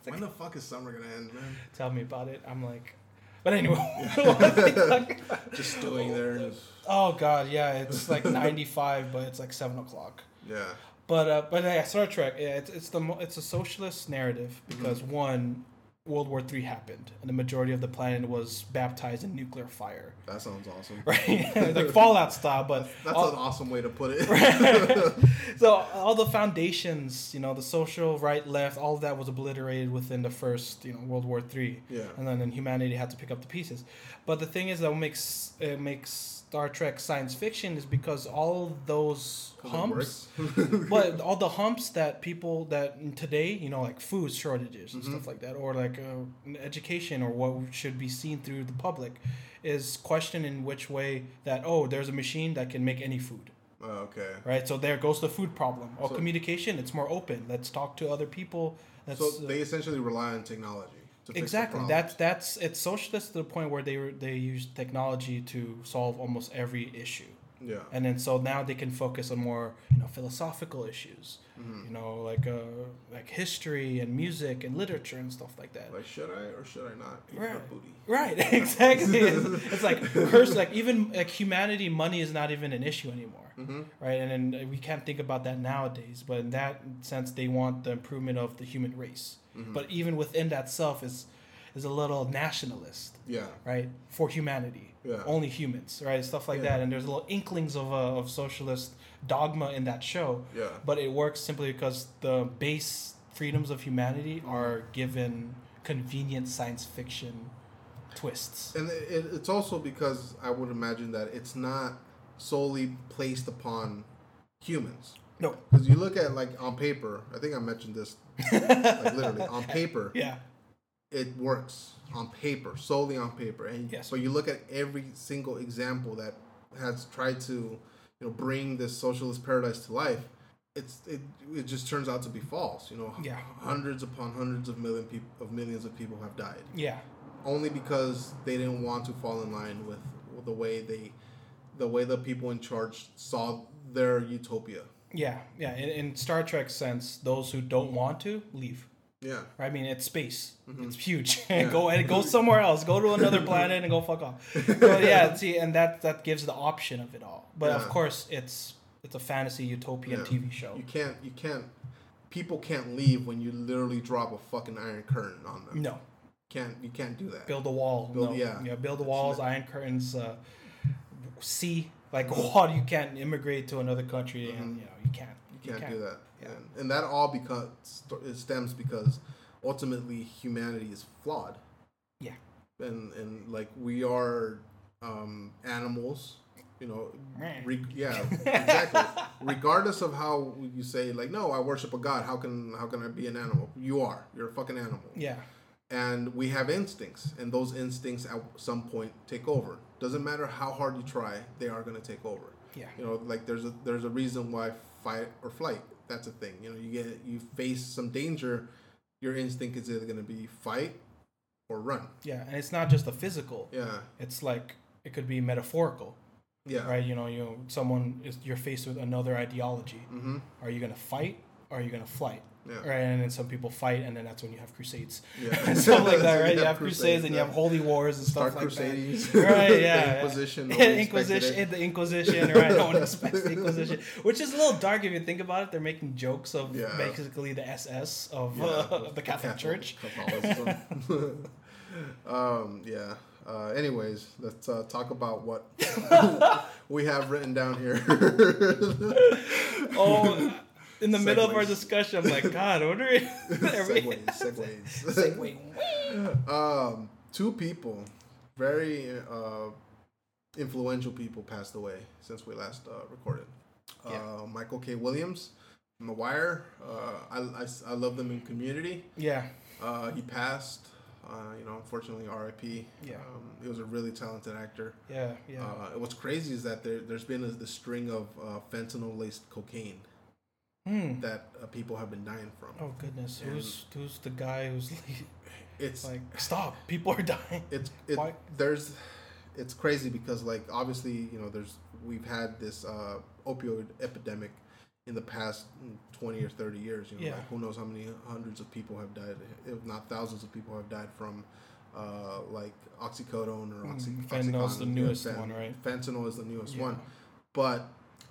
When the fuck is summer gonna end, man? tell me about it. I'm like, but anyway. what was I? Just stewing there. Oh God, yeah. It's like 95, but it's like seven o'clock. Yeah. But uh, but yeah, Star Trek. Yeah, it's it's the mo- it's a socialist narrative because one, World War Three happened, and the majority of the planet was baptized in nuclear fire. That sounds awesome. Right, like Fallout style, but That's all- an awesome way to put it. so all the foundations, you know, the social right, left, all of that was obliterated within the first, you know, World War Three. Yeah. And then, then humanity had to pick up the pieces. But the thing is that what makes it makes Star Trek science fiction is because all those humps, but all the humps that people that today, you know, like food shortages and Mm-hmm. stuff like that, or like uh, education or what should be seen through the public is question in which way that oh there's a machine that can make any food Oh, okay. right so there goes the food problem or So- communication it's more open let's talk to other people let's So uh, they essentially rely on technology. Exactly that's that's it's socialist to the point where they they use technology to solve almost every issue Yeah. and then so now they can focus on more you know philosophical issues Mm-hmm. you know like uh like history and music and literature and stuff like that Like, should I or should I not eat Right. booty? right exactly it's, it's like curse like even like humanity money is not even an issue anymore Mm-hmm. right and then we can't think about that nowadays but in that sense they want the improvement of the human race Mm-hmm. but even within that self is is a little nationalist Yeah. right for humanity Yeah. only humans right stuff like Yeah. that and there's little inklings of, uh, of socialist dogma in that show Yeah. but it works simply because the base freedoms of humanity are given convenient science fiction twists And it, it- it's also because I would imagine that it's not solely placed upon humans. No Because you look at like on paper, I think I mentioned this like literally on paper, yeah it works on paper, solely on paper. And Yes. but you look at every single example that has tried to, you know, bring this socialist paradise to life. It's it, it just turns out to be false. You know, Yeah. hundreds upon hundreds of million people of millions of people have died yeah only because they didn't want to fall in line with, with the way they, the way the people in charge saw their utopia. Yeah yeah in, in star trek sense those who don't want to leave Yeah. Right? I mean, it's space. Mm-hmm. It's huge. Yeah. go and go somewhere else. Go to another planet and go fuck off. But yeah, see, and that that gives the option of it all. But of course, it's it's a fantasy utopian Yeah. TV show. You can't. You can't. People can't leave when you literally drop a fucking iron curtain on them. No, Can't. You can't do that. build a wall. Build- no. yeah. yeah, build the walls, iron curtains. Uh, sea like water. You can't immigrate to another country, and you know you can't. You can't, do that. Yeah. And, and that all because it stems because ultimately humanity is flawed. Yeah. And and like we are um, animals. You know, re- yeah, exactly. Regardless of how you say, like, no, I worship a god. How can how can I be an animal? You are. You're a fucking animal. Yeah, and we have instincts and those instincts at some point take over doesn't matter how hard you try they are going to take over yeah, you know like there's a there's a reason why fight or flight that's a thing you know you get you face some danger your instinct is either going to be fight or run yeah. And it's not just the physical. yeah It's like it could be metaphorical. yeah right? You know, you know, someone is you're faced with another ideology. mm-hmm Are you gonna fight or are you gonna flight? Yeah Right, and then some people fight, and then that's when you have crusades, yeah and stuff like that, right? Yeah, You have crusades, and you have holy wars and start stuff like crusading that. Right, yeah, the yeah. inquisition no Yeah, one expected Inquisition, it. the Inquisition, right? No one expects the Inquisition, which is a little dark if you think about it. They're making jokes of Yeah. basically the SS of, Yeah, uh, of the Catholic, Church. Catholicism. um, yeah. Uh, anyways, let's uh, talk about what we have written down here. Oh, in the middle of our discussion, I'm like, God, what are we? segues, segues. Segue. um, two people, very uh, influential people, passed away since we last uh, recorded. Yeah. Uh, Michael K. Williams from The Wire. Uh, I, I, I love them in Community. Yeah, Uh, he passed. Uh, you know, unfortunately, R.I.P. Yeah. Um, he was a really talented actor. yeah, yeah. Uh, what's crazy is that there, there's been a, this string of uh, fentanyl-laced cocaine Hmm. that uh, people have been dying from. Oh goodness, And- who's who's the guy who's like, It's like stop? People are dying. it's it, Why- there's it's crazy because like obviously you know there's we've had this uh, opioid epidemic in the past mm, 20 or 30 years you know Yeah. like who knows how many hundreds of people have died if not thousands of people have died from uh, like oxycodone or oxy, Mm, fentanyl's the newest Fen- one, right? fentanyl is the newest Yeah. one but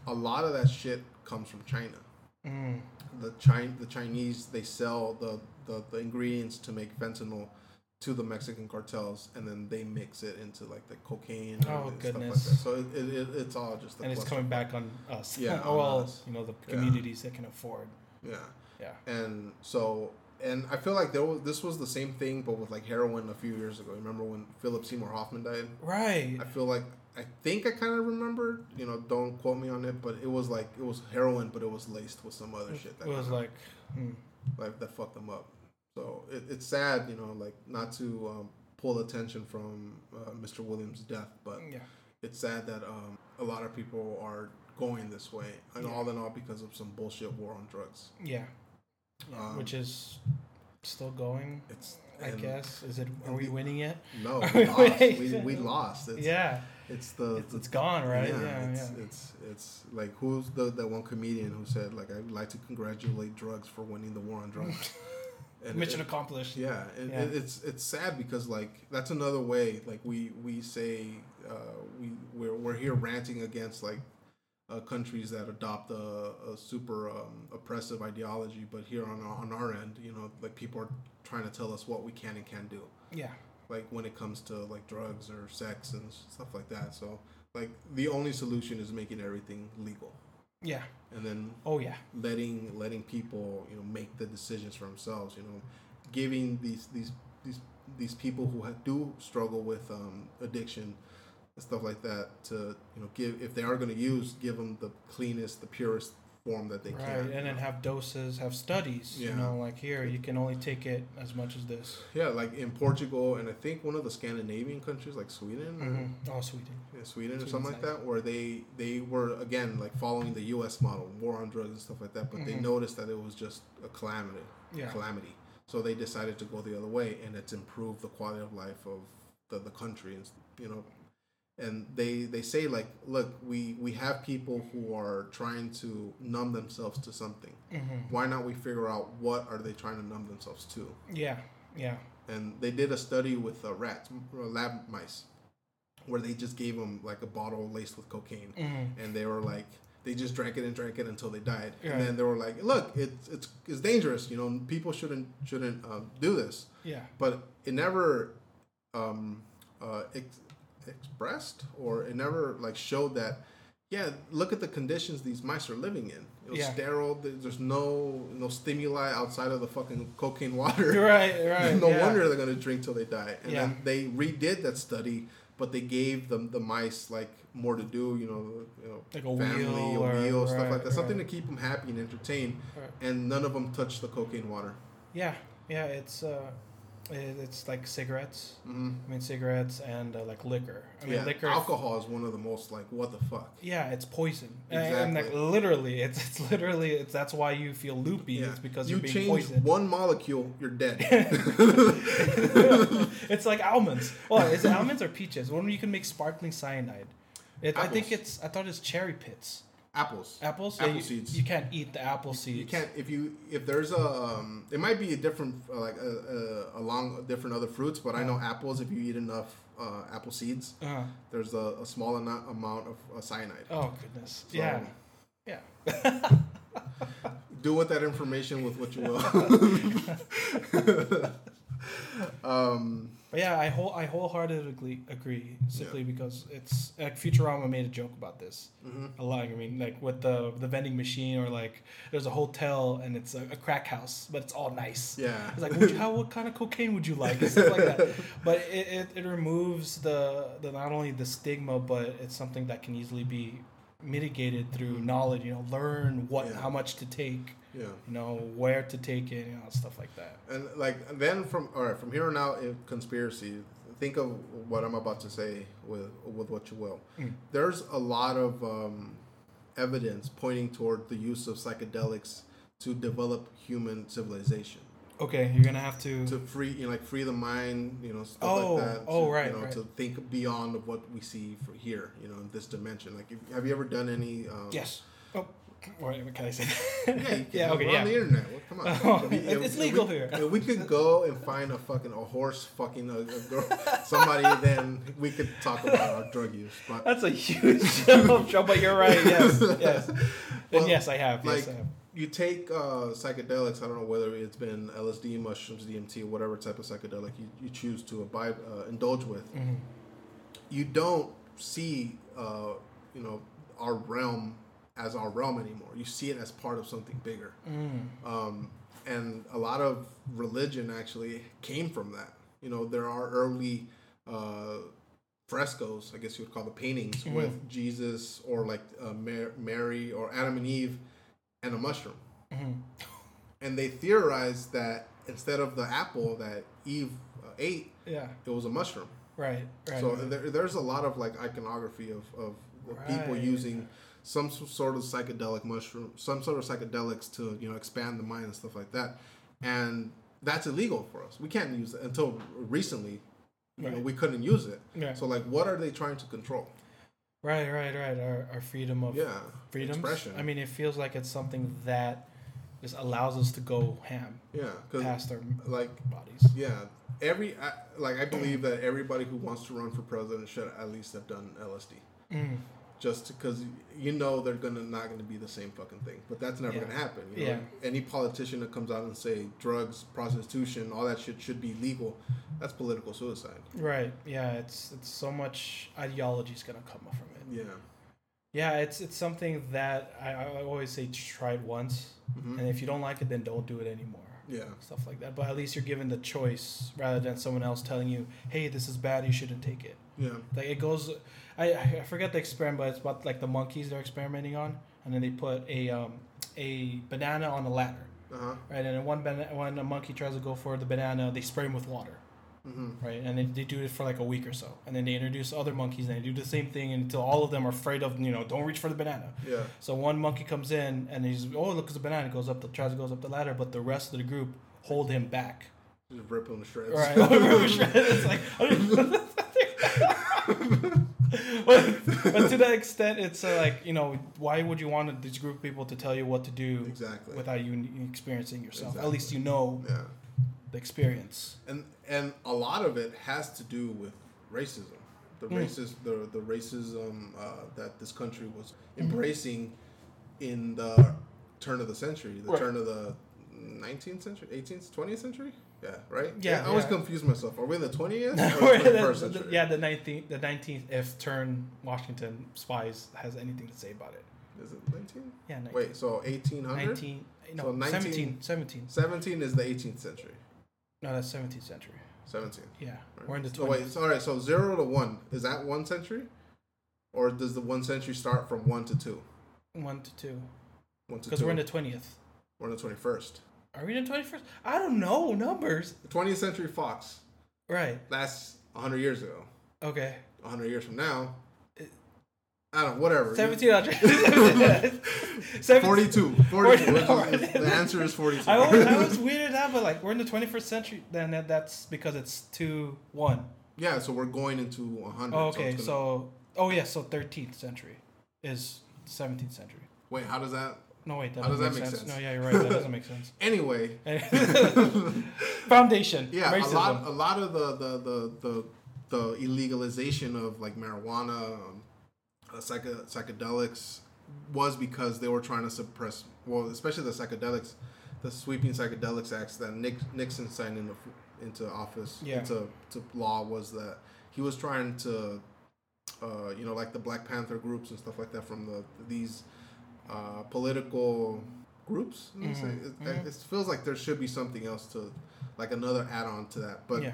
a lot of that shit comes from china Mm. the China, the Chinese, they sell the, the, the ingredients to make fentanyl to the Mexican cartels, and then they mix it into like the cocaine. and Oh, stuff goodness. Like that. So it, it, it, it's all just. And it's coming back on us. Yeah, well, us. you know the Yeah. communities that can afford. Yeah, Yeah. and so and I feel like there was this was the same thing, but with like heroin a few years ago. Remember when Philip Seymour Hoffman died? Right. I feel like I think I kind of remember. You know, don't quote me on it, but it was like it was heroin, but it was laced with some other shit. It was like, hmm. like that fucked them up. So it, it's sad, you know, like not to um, pull attention from uh, Mr. Williams' death, but Yeah. it's sad that um, a lot of people are going this way, and Yeah. all in all because of some bullshit war on drugs. Yeah. yeah. Um, Which is still going, It's I and guess. Is it? Are and we winning yet? No, we we lost. we, we lost. It's, yeah. it's the It's, the- it's gone, right? Yeah, Yeah. it's, yeah. it's it's like who's the that one comedian who said like I'd like to congratulate drugs for winning the war on drugs. And Mission it- accomplished. Yeah, it, Yeah. It, it's it's sad because like that's another way like we we say uh, we we're we're here ranting against like uh, countries that adopt a, a super um, oppressive ideology, but here on our, on our end, you know, like people are trying to tell us what we can and can't do Yeah. like when it comes to like drugs or sex and stuff like that. So like the only solution is making everything legal Yeah. and then Oh yeah. letting letting people you know make the decisions for themselves. You know, giving these these these these people who ha- do struggle with um, addiction and stuff like that to you know give if they are going to use give them the cleanest the purest form that they Right. can. And then have doses, have studies. You know, like here you can only take it as much as this. yeah, like in Portugal and I think one of the Scandinavian countries like Sweden or hmm Oh, Sweden. yeah, Sweden or something like nice. that, where they they were again like following the U.S. model, war on drugs and stuff like that. But they Mhm. noticed that it was just a calamity, Yeah. calamity. So they decided to go the other way, and it's improved the quality of life of the, the country, and you know, and they they say like, look, we we have people who are trying to numb themselves to something. hmm Why not we figure out what are they trying to numb themselves to? Yeah. Yeah. and they did a study with uh, rats, uh, lab mice, where they just gave them like a bottle laced with cocaine, hmm and they were like, they just drank it and drank it until they died, and then they were like, look, it's it's it's dangerous, you know, people shouldn't shouldn't um, do this, Yeah. but it never um, uh, ex- expressed or it never like showed that. Yeah, look at the conditions these mice are living in. It was Yeah. sterile. There's no no stimuli outside of the fucking cocaine water. Right. Right. no yeah. wonder they're gonna drink till they die. And Yeah. then they redid that study, but they gave them the mice like more to do. You know, you know, Like a family, wheel or- wheel, stuff right, like that. Something to keep them happy and entertained. Right. And none of them touched the cocaine water. Yeah. Yeah. It's uh, it's like cigarettes. hmm I mean cigarettes and uh, like liquor. I mean yeah, liquor. alcohol is one of the most like what the fuck. Yeah, it's poison. And- And like literally, it's it's literally it's that's why you feel loopy. Yeah, It's because you you're being change poisoned. one molecule, you're dead. it's like almonds. Well, is it almonds or peaches? When you can make sparkling cyanide. It, I think it's. I thought it's cherry pits. Apples. Apples. Apple you, seeds. You can't eat the apple seeds. You can't if you if there's a um, it might be a different uh, like a, a, along different other fruits, but I know apples. If you eat enough uh, apple seeds, Uh, there's a, a small enough amount of uh, cyanide. oh goodness. So, yeah. Yeah. Do with that information with what you will. um, But yeah, I whole I wholeheartedly agree. Simply because it's like Futurama made a joke about this. mhm. a lot. I mean, like with the the vending machine, or like there's a hotel and it's a, a crack house, but it's all nice. Yeah. It's like, you, how what kind of cocaine would you like and stuff like that. But it, it, it removes the the not only the stigma, but it's something that can easily be mitigated through knowledge. You know, learn what Yeah. how much to take. Yeah. You know, where to take it. You know, stuff like that. And like then from all right from here on out in conspiracy, think of what I'm about to say with with what you will. Mm. There's a lot of um, evidence pointing toward the use of psychedelics to develop human civilization, Okay, you're gonna have to. to free you know like free the mind, you know stuff Oh, like that. oh, to, right, You know right. to think beyond of what we see for here, you know in this dimension. Like if, have you ever done any? Um, yes. Oh, what can I say? Yeah, yeah. Okay. We're yeah. on the internet. Well, come on. Oh, we- it's legal we, here. If we could go and find a fucking a horse fucking a, a girl, somebody, then we could talk about our drug use. But That's a huge jump, but you're right. Yes, yes. Well, and yes, I have. Yes, like, I have. you take uh, psychedelics. I don't know whether it's been LSD, mushrooms, DMT, whatever type of psychedelic you, you choose to abide, uh, indulge with. Mhm. You don't see, uh, you know, our realm as our realm anymore. You see it as part of something bigger. Mm. um, and a lot of religion actually came from that. You know, there are early uh, frescoes, I guess you would call the paintings, Mhm. with Jesus or like uh, Mar- Mary or Adam and Eve and a mushroom. Mhm. And they theorized that instead of the apple that Eve uh, ate, Yeah. it was a mushroom. Right. Right. so right. there, there's a lot of like iconography of, of the people Right. using some sort of psychedelic mushroom, some sort of psychedelics to you know expand the mind and stuff like that, and that's illegal for us. We can't use it until recently. You know, we couldn't use it. Yeah. So like, what are they trying to control? Right. Right. Right. Our, our freedom of Yeah, freedoms. expression. I mean, it feels like it's something that just allows us to go ham yeah, past our like bodies. yeah, every I, like I believe that everybody who wants to run for president should at least have done LSD. Mm. Just because you know they're gonna not gonna be the same fucking thing. But that's never Yeah. gonna happen. You know? Yeah. Any politician that comes out and say drugs, prostitution, all that shit should be legal, that's political suicide. Right. Yeah. It's it's so much ideology is gonna come from it. Yeah. Yeah. It's it's something that I, I always say try it once, hmm and if you don't like it, then don't do it anymore. Yeah. Stuff like that. But at least you're given the choice rather than someone else telling you, "Hey, this is bad. You shouldn't take it." Yeah. Like it goes. I I forget the experiment, but it's about like the monkeys they're experimenting on, and then they put a um a banana on a ladder, Uh huh. right? And then one bana- when a monkey tries to go for the banana, they spray him with water. hmm right? And they, they do it for like a week or so, and then they introduce other monkeys, and they do the same thing until all of them are afraid of you know don't reach for the banana. Yeah. So one monkey comes in and he's oh look it's a banana goes up the tries to goes up the ladder, but the rest of the group hold him back. Just rip them to shreds. Right? it's like. I don't- but, but to that extent, it's uh, like you know, why would you want this group of people to tell you what to do exactly. without you experiencing yourself? At least you know yeah. the experience. And and a lot of it has to do with racism. The Mm. racist the the racism uh, that this country was Mm-hmm. embracing in the turn of the century, the Right. turn of the 19th century, 18th, 20th century. Yeah, right. Yeah, I always yeah. confuse myself. Are we in the 20th Or or the 21st century? yeah, the nineteenth, the nineteenth. If turn Washington spies has anything to say about it, Is it 19? yeah, 19, Wait, so 1800? 19 no, So 19 17, 17. 17 is the 18th century. No, that's seventeenth century. 17. Yeah, Right. we're in the So twenties. wait, so, all right. So zero to one is that one century, or does the one century start from one to two? One to two, One to because we're in the twentieth. we're in the twenty first. Are we in the twenty first? I don't know numbers. 20th century Fox. Right. That's 100 years ago. Okay. 100 years from now, It- I don't know, whatever. Seventeen hundred. 42. 42. Forty- which the answer is 42. I was, I was weirded out, but like we're in the twenty first century. Then that, that's because it's two one. yeah, so we're going into 100. Oh, okay, so, gonna- oh yeah, so thirteenth century is seventeenth century. Wait, how does that. No wait, that How does doesn't that make make sense. sense? No, yeah, you're right. That doesn't make sense. Anyway, Foundation. yeah, racism. a lot, a lot of the, the, the, the, the illegalization of like marijuana, um, uh, psycho, psychedelics was because they were trying to suppress, well, especially the psychedelics, the sweeping psychedelics acts that Nick, Nixon signed into, into office, Yeah. into to law was that he was trying to, uh, you know, like the Black Panther groups and stuff like that from the these uh, political groups. let me say. Mhm, It, mhm. it feels like there should be something else to, like another add-on to that, but yeah,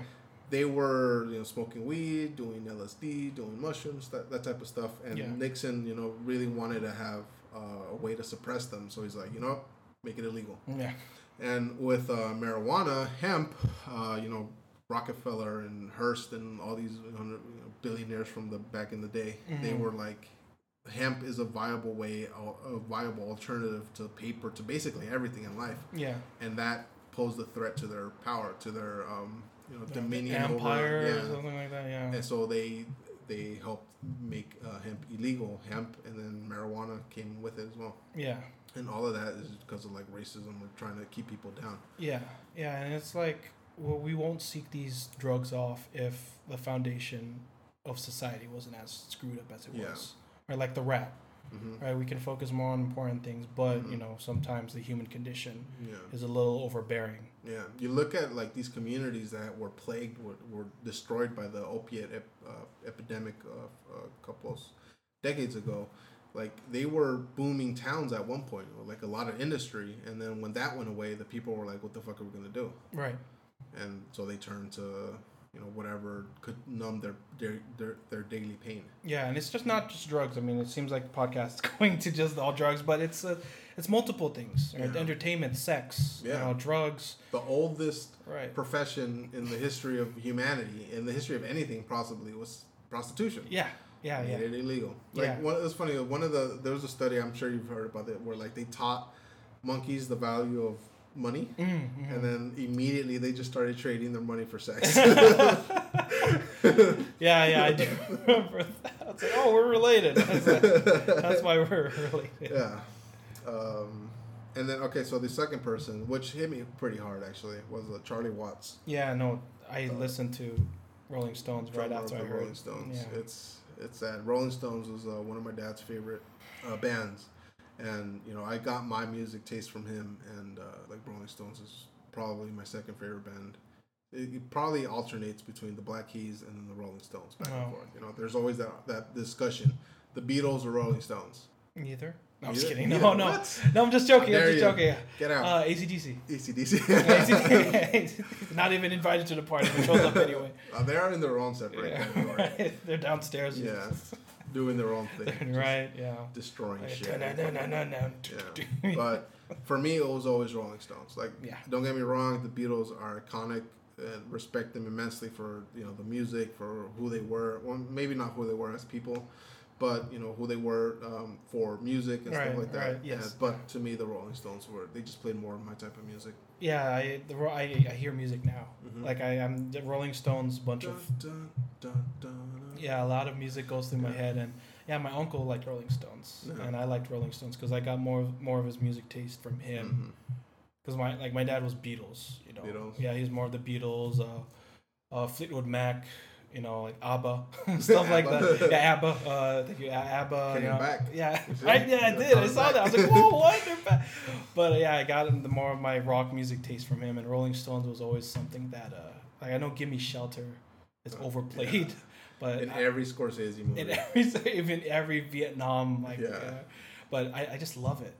they were you know smoking weed, doing LSD, doing mushrooms, that, that type of stuff. And Yeah. Nixon, you know, really wanted to have uh, a way to suppress them. So he's like, you know, make it illegal. yeah, And with uh, marijuana, hemp, uh, you know, Rockefeller and Hearst and all these you know, billionaires from the back in the day, they Mhm. were like, hemp is a viable way, a, a viable alternative to paper, to basically everything in life, yeah. and that posed a threat to their power, to their um, you know, Like dominion empire over, or yeah. something like that. Yeah. And so they they helped make uh, hemp illegal, hemp, and then marijuana came with it as well. Yeah. And all of that is because of like racism. We're trying to keep people down. Yeah, yeah, and it's like well, we won't seek these drugs off if the foundation of society wasn't as screwed up as it Yeah. was, or like the rap, hmm right? We can focus more on important things, but Mhm. you know sometimes the human condition Yeah, is a little overbearing. yeah. You look at like these communities that were plagued, were, were destroyed by the opiate ep, uh, epidemic uh, a couple of decades ago. Like they were booming towns at one point, like a lot of industry, and then when that went away, the people were like, "What the fuck are we gonna do?" Right. And so they turned to you know whatever could numb their their their, their daily pain. Yeah, and it's just not just drugs. I mean, it seems like the podcast is going to just all drugs, but it's a it's multiple things. Right? Yeah. Entertainment, sex, you Yeah. know, drugs. The oldest Right. profession in the history of humanity, in the history of anything, possibly was prostitution. Yeah. Yeah. Made Yeah. it illegal. Like Yeah. one, it was funny. One of the there was a study I'm sure you've heard about it where like they taught monkeys the value of money, Mm, mhm. and then immediately they just started trading their money for sex. Yeah, yeah, I do remember that. I was like, oh, we're related. That's, that's why we're related. yeah. Um, and then okay, so the second person, which hit me pretty hard actually, was uh, Charlie Watts. Yeah, no, I listened to Rolling Stones right after I heard. Rolling Stones. Yeah. It's it's sad. Rolling Stones was uh, one of my dad's favorite uh, bands, and you know I got my music taste from him, and uh, like Rolling Stones is probably my second favorite band. It, it probably alternates between the Black Keys and then the Rolling Stones back and forth. You know, there's always that that discussion: the Beatles or Rolling Stones. Neither. No, I'm just kidding. No, no, What? no. I'm just joking. I'm just you. joking. Get out, Uh, ACDC. ACDC. ACDC. Not even invited to the party, but shows up anyway. Uh, they are in their own separate Yeah. category. They're downstairs. Yeah, doing their own thing, right. Yeah. destroying shit. No, no, no, no, no. Yeah, but for me, it was always Rolling Stones. Like, Yeah. don't get me wrong, the Beatles are iconic. And respect them immensely for you know the music, for who they were. Well, maybe not who they were as people, but you know who they were um, for music and Right, stuff like that. right, yes. And- but to me, the Rolling Stones were they just played more of my type of music. Yeah, I, the, I I hear music now. Mhm. Like I, I'm the Rolling Stones bunch Dun, of dun, dun. Yeah, a lot of music goes through my head, and yeah, my uncle liked Rolling Stones, Yeah. and I liked Rolling Stones because I got more more of his music taste from him. Because my like my dad was Beatles, you know. Beatles. Yeah, he's more of the Beatles, uh, uh, Fleetwood Mac, you know, like ABBA, stuff like ABBA. that. Yeah, ABBA. Uh, thank you, ABBA. Came you know. back. Yeah? I, yeah, I did. I saw that. I was like, whoa, what? They're back. But uh, yeah, I got the more of my rock music taste from him, and Rolling Stones was always something that, uh, like I know, "Give Me Shelter" is Uh, overplayed, yeah. But In I- every Scorsese movie. in every even every Vietnam like Yeah. uh, but I, I just love it.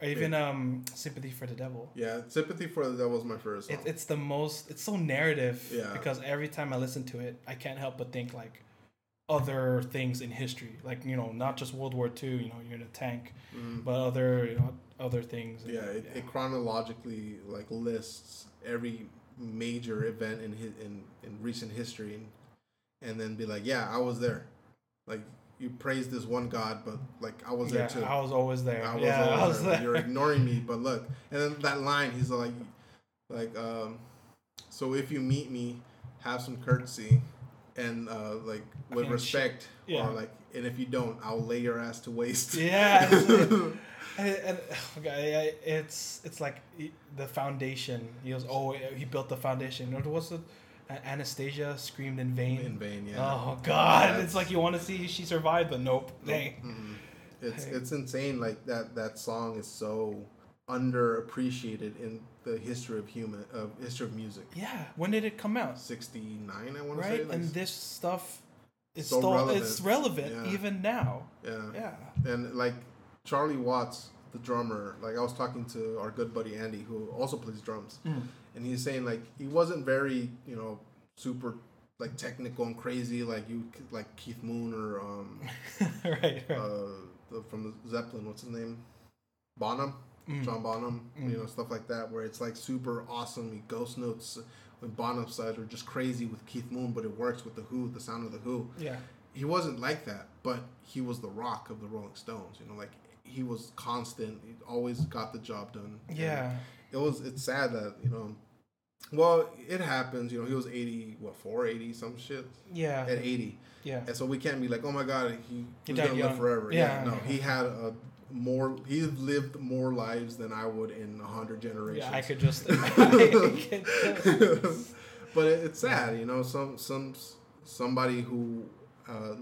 Or even um Sympathy for the Devil. yeah, Sympathy for the Devil was my first. It, it's the most it's so narrative Yeah. because every time I listen to it, I can't help but think like other things in history. Like, you know, not just World War II, you know, you're in a tank, Mhm. but other you know, other things. Yeah, it, it chronologically like lists every major event in his, in in recent history, and and then be like, yeah, I was there. Like you praise this one god, but like I was yeah, there too. I was always there. I was yeah, always I was there. there. You're ignoring me, but look. And then that line, he's like, like, um, so if you meet me, have some courtesy, and uh, like with mean, respect. Yeah. or like, and if you don't, I'll lay your ass to waste. Yeah, and, and okay, it's it's like he- the foundation. He was oh he built the foundation. What was it? A- Anastasia screamed in vain. in vain, yeah. Oh God! That's- It's like you want to see she survived, but nope. Dang. Mm-mm. It's Hey. it's insane. Like that that song is so underappreciated in the history of human of history of music. Yeah. When did it come out? Sixty nine, I want to Right. say. Like, and this stuff is So still relevant. it's relevant Yeah. even now. yeah. Yeah. And like Charlie Watts, the drummer, like I was talking to our good buddy Andy, who also plays drums, Mm. and he's saying like he wasn't very, you know, super like technical and crazy like you like Keith Moon or um right. Right. uh the, from the Zeppelin, what's his name, Bonham. Mm. John Bonham, Mm. you know, stuff like that, where it's like super awesome. Ghost notes when Bonham's sides were just crazy with Keith Moon, but it works with the Who, the sound of the Who. Yeah. He wasn't like that, but he was the rock of the Rolling Stones. You know, like he was constant. He always got the job done. And Yeah. it was. It's sad that you know. Well, it happens. You know, he was eighty, what four, eighty, some shit Yeah. at eighty, Yeah. and so we can't be like, oh my god, he, He he's gonna live forever. Yeah. no, he had a more. He lived more lives than I would in a hundred generations. Yeah. I could just. I could just- but it, it's sad, you know. Some some somebody who uh,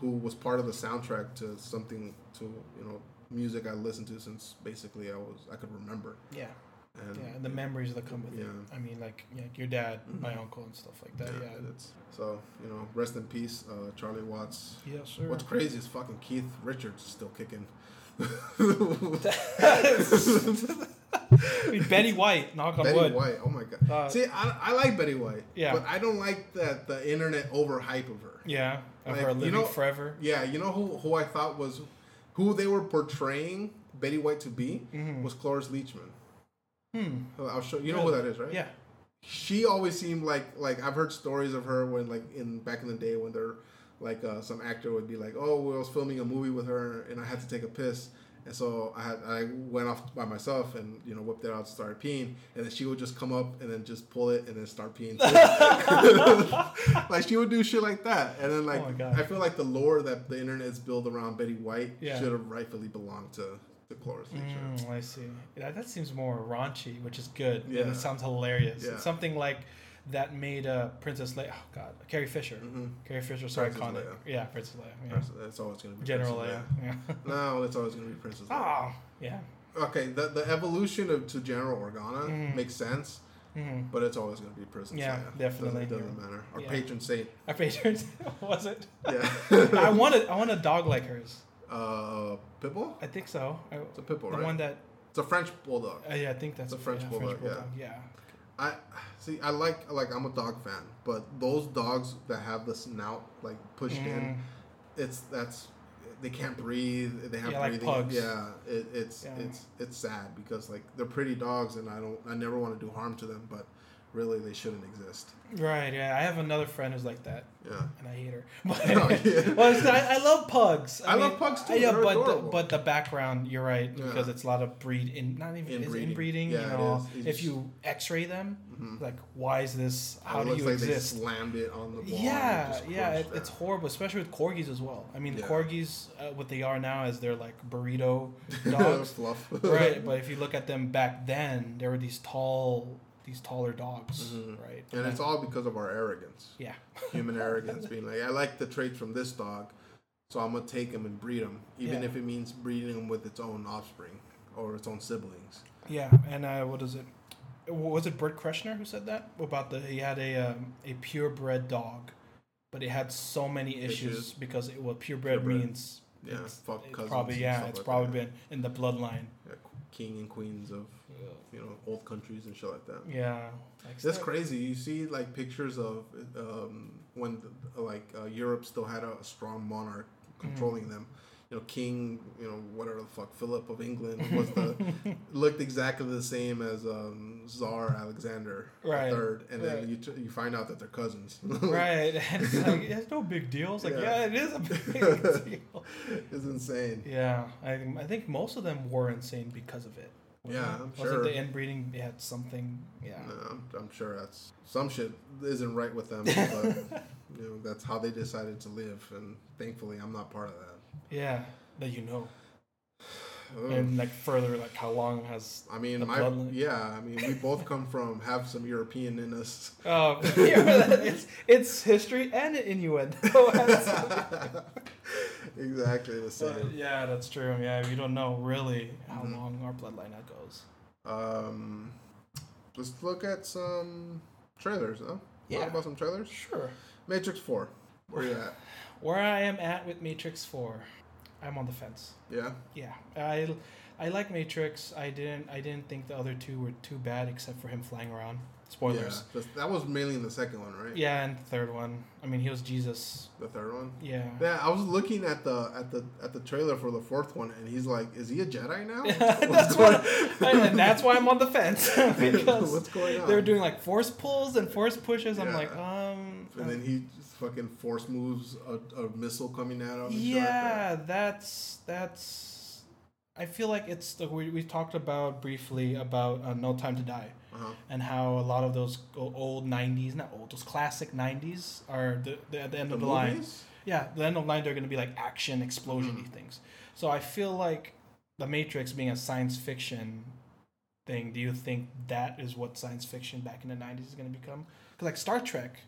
who was part of the soundtrack to something to you know music I listened to since basically I was I could remember. yeah. And Yeah. And the memories that come with it. Yeah. I mean, like, yeah, your dad, my Mhm. uncle, and stuff like that. yeah, Yeah. so you know rest in peace, uh, Charlie Watts. Yeah. Sure. What's crazy is fucking Keith Richards is still kicking. I mean, Betty White. Knock on Betty wood. White, oh my god! Uh, See, I, I like Betty White, Yeah. but I don't like that the internet overhype of her. Yeah. Of Like, her you know- forever. Yeah, you know who who I thought was who they were portraying Betty White to be Mhm. was Cloris Leachman. Hmm. I'll show you know who that is, right? Yeah. She always seemed like like I've heard stories of her when like in back in the day when they're like uh, some actor would be like, oh, well, I was filming a movie with her and I had to take a piss. And so I had I went off by myself and you know whipped it out, and started peeing, and then she would just come up and then just pull it and then start peeing. too. like she would do shit like that, and then like Oh. I feel like the lore that the internet's built around Betty White Yeah. should have rightfully belonged to the Cloris Mm, I see. Yeah, that seems more raunchy, which is good. Yeah. It sounds hilarious. Yeah. It's something like that made uh, Princess Leia. Oh God, Carrie Fisher. Mhm. Carrie Fisher, so Princess iconic. Leia. Yeah, Princess Leia. Yeah. That's, always gonna be General Princess Leia. Yeah. No, it's always gonna be Princess Leia. oh, yeah. Okay, the the evolution of to General Organa Mhm. makes sense, hmm but it's always gonna be Princess Yeah, Leia. definitely. Doesn't, doesn't matter. Our Yeah. patron saint. Our patrons was it? Yeah. I want a, I want a dog like hers. uh, Pitbull. I think so. I, It's a Pitbull, the right? one that It's a French bulldog. uh, yeah, I think that's It's a French yeah, bulldog, yeah. Yeah. I see. I like like I'm a dog fan, but those dogs that have the snout like pushed in, Mm, it's that's they can't breathe. They have Yeah, like breathing. pugs. Yeah, it, it's Yeah. it's it's sad because like they're pretty dogs, and I don't I never want to do harm to them, but really they shouldn't exist. Right. Yeah. I have another friend who's like that. Yeah. and I hate her. But, Oh, yeah. well, I, I love pugs. I love pugs, too. Yeah, but the, but the background, you're right, Yeah. because it's a lot of breed in not even is Inbreeding. inbreeding. Yeah, you know, if just- you X-ray them, Mhm. like why is this? How it do you like exist? they slammed it on the wall. Yeah, yeah, it, it's horrible, especially with corgis as well. I mean, corgis, uh, what they are now is they're like burrito dogs, fluff. right? But if you look at them back then, there were these tall, these taller dogs, Mhm. right? and it's all because of our arrogance. yeah, human arrogance being like i like the traits from this dog so i'm gonna take him and breed him even Yeah. if it means breeding him with its own offspring or its own siblings yeah. And uh, what is it? Was it Bert Kreischer who said that about the he had a um, a purebred dog, but it had so many issues, Issues. because it, what purebred, Purebred. means. Yeah, it's, fuck it's cousins probably yeah, it's like probably that. been in the bloodline. yeah, king and queens of you know old countries and shit like that Yeah, like that's crazy you see like pictures of um, when the, like uh, europe still had a strong monarch Mm. controlling them you know king you know whatever the fuck philip of england was the looked exactly the same as um, Tsar Alexander Right, third, and then right. you t- you find out that they're cousins. right. And it's like it's no big deal. It's like Yeah. yeah, it is a big deal. it's insane. Yeah, I I think most of them were insane because of it. Yeah, it? I'm Wasn't sure. the inbreeding had something? Yeah. No, I'm, I'm sure that's some shit isn't right with them, but you know that's how they decided to live, and thankfully I'm not part of that. Yeah, that you know, Ugh. and like further, like how long has? I mean, my bloodline. yeah. I mean, we both come from have some European in us. Oh, it's it's history and innuendo. exactly the same. yeah, that's true. Yeah, we don't know really how Mhm. long our bloodline goes. Um, let's look at some trailers, huh? Yeah. Talk about some trailers. Sure. Matrix Four. Where you at? Where I am at with Matrix Four, I'm on the fence. Yeah. Yeah, I I like Matrix. I didn't I didn't think the other two were too bad except for him flying around. Spoilers. Yeah. That- was mainly in the second one, right? Yeah, and the third one. I mean, he was Jesus. The third one. Yeah. Yeah, I was looking at the at the at the trailer for the fourth one, and he's like, "Is he a Jedi now? that's what, and that's why I'm on the fence because What's going on? they were doing like force pulls and force pushes. I'm like, um, And then he fucking force moves a, a missile coming at him. shit like yeah, that's that's. I feel like it's the we, we talked about briefly about uh, No Time to Die. Uh-huh. and how a lot of those old '90s, not old, those classic '90s are the, the at the end The of the line. Yeah, the end of the line they're going to be like action explosiony Mm. things. So I feel like the Matrix being a science fiction thing. Do you think that is what science fiction back in the '90s is going to become? Because like Star Trek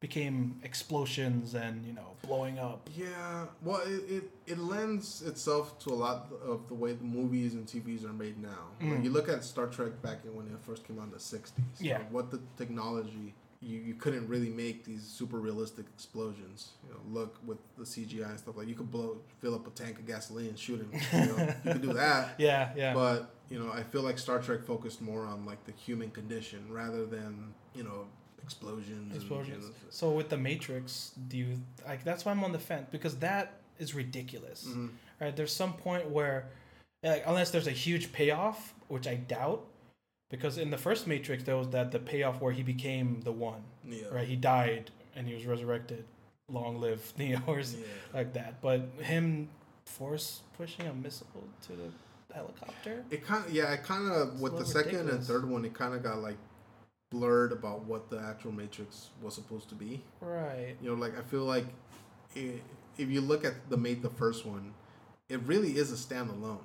became explosions and you know blowing up. Yeah, well, it, it, it lends itself to a lot of the way the movies and TVs are made now. Like Mm. you look at Star Trek back in when it first came out in the 60s. Yeah. What the technology, you, you couldn't really make these super realistic explosions. You know, look with the CGI and stuff like you could blow, fill up a tank of gasoline and shoot him. You, know, you could do that. Yeah, yeah. But, you know, I feel like Star Trek focused more on like the human condition rather than, you know, explosions. and, explosions. know, So with the Matrix, do you like? That's why I'm on the fence because that is ridiculous. mhm. Right? There's some point where like unless there's a huge payoff, which I doubt, because in the first Matrix there was that the payoff where he became the one, Yeah. right? He died and he was resurrected. Long live Neo or Yeah. like that. But him force pushing a missile to the helicopter. It kind of yeah. It kind of with the little second and third one, it kind of got like blurred about what the actual Matrix was supposed to be. Right. You know, like I feel like i if you look at the made the first one, it really is a standalone.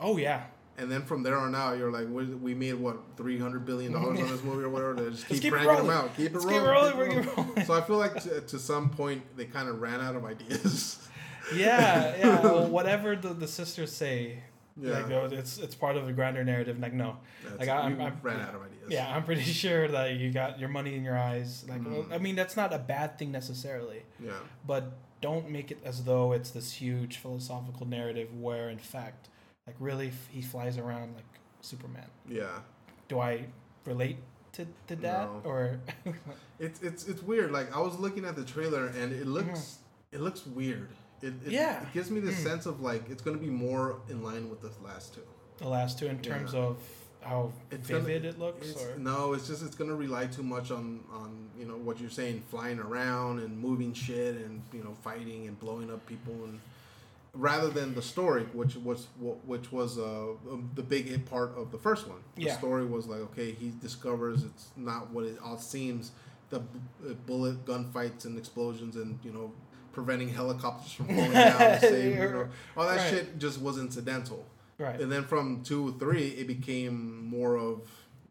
Oh yeah. And then from there on out, you're like, we, we made what three hundred billion dollars on this movie or whatever. They just keep, keep cranking them out, keep it rolling. keep rolling, keep it keep rolling. rolling. So I feel like to, to some point they kind of ran out of ideas. Yeah, yeah. well, whatever the, the sisters say, yeah, like it's it's part of the grander narrative. Like no, That's- like, I- I'm- I'm- ran yeah. out of ideas. yeah, I'm pretty sure that you got your money in your eyes. Like, Mhm. I mean, that's not a bad thing necessarily, yeah, but don't make it as though it's this huge philosophical narrative where, in fact, like really f- he flies around like Superman. yeah. Do I relate to, to that No. or? It's it's it's weird. Like I was looking at the trailer and it looks it looks weird. It, it. Yeah. It gives me the Mm. sense of like it's gonna be more in line with the last two. the last two in terms of how It's gonna- vivid it looks, It's, or no, it's just it's gonna rely too much on on you know what you're saying, flying around and moving shit and you know fighting and blowing up people and rather than the story, which was which was uh um, the big hit part of the first one. The Yeah. story was like okay, he discovers it's not what it all seems. The bu- uh, bullet gunfights and explosions and you know preventing helicopters from falling down to save you know all that Right. shit just was incidental. right? And then from two, or three, it became more of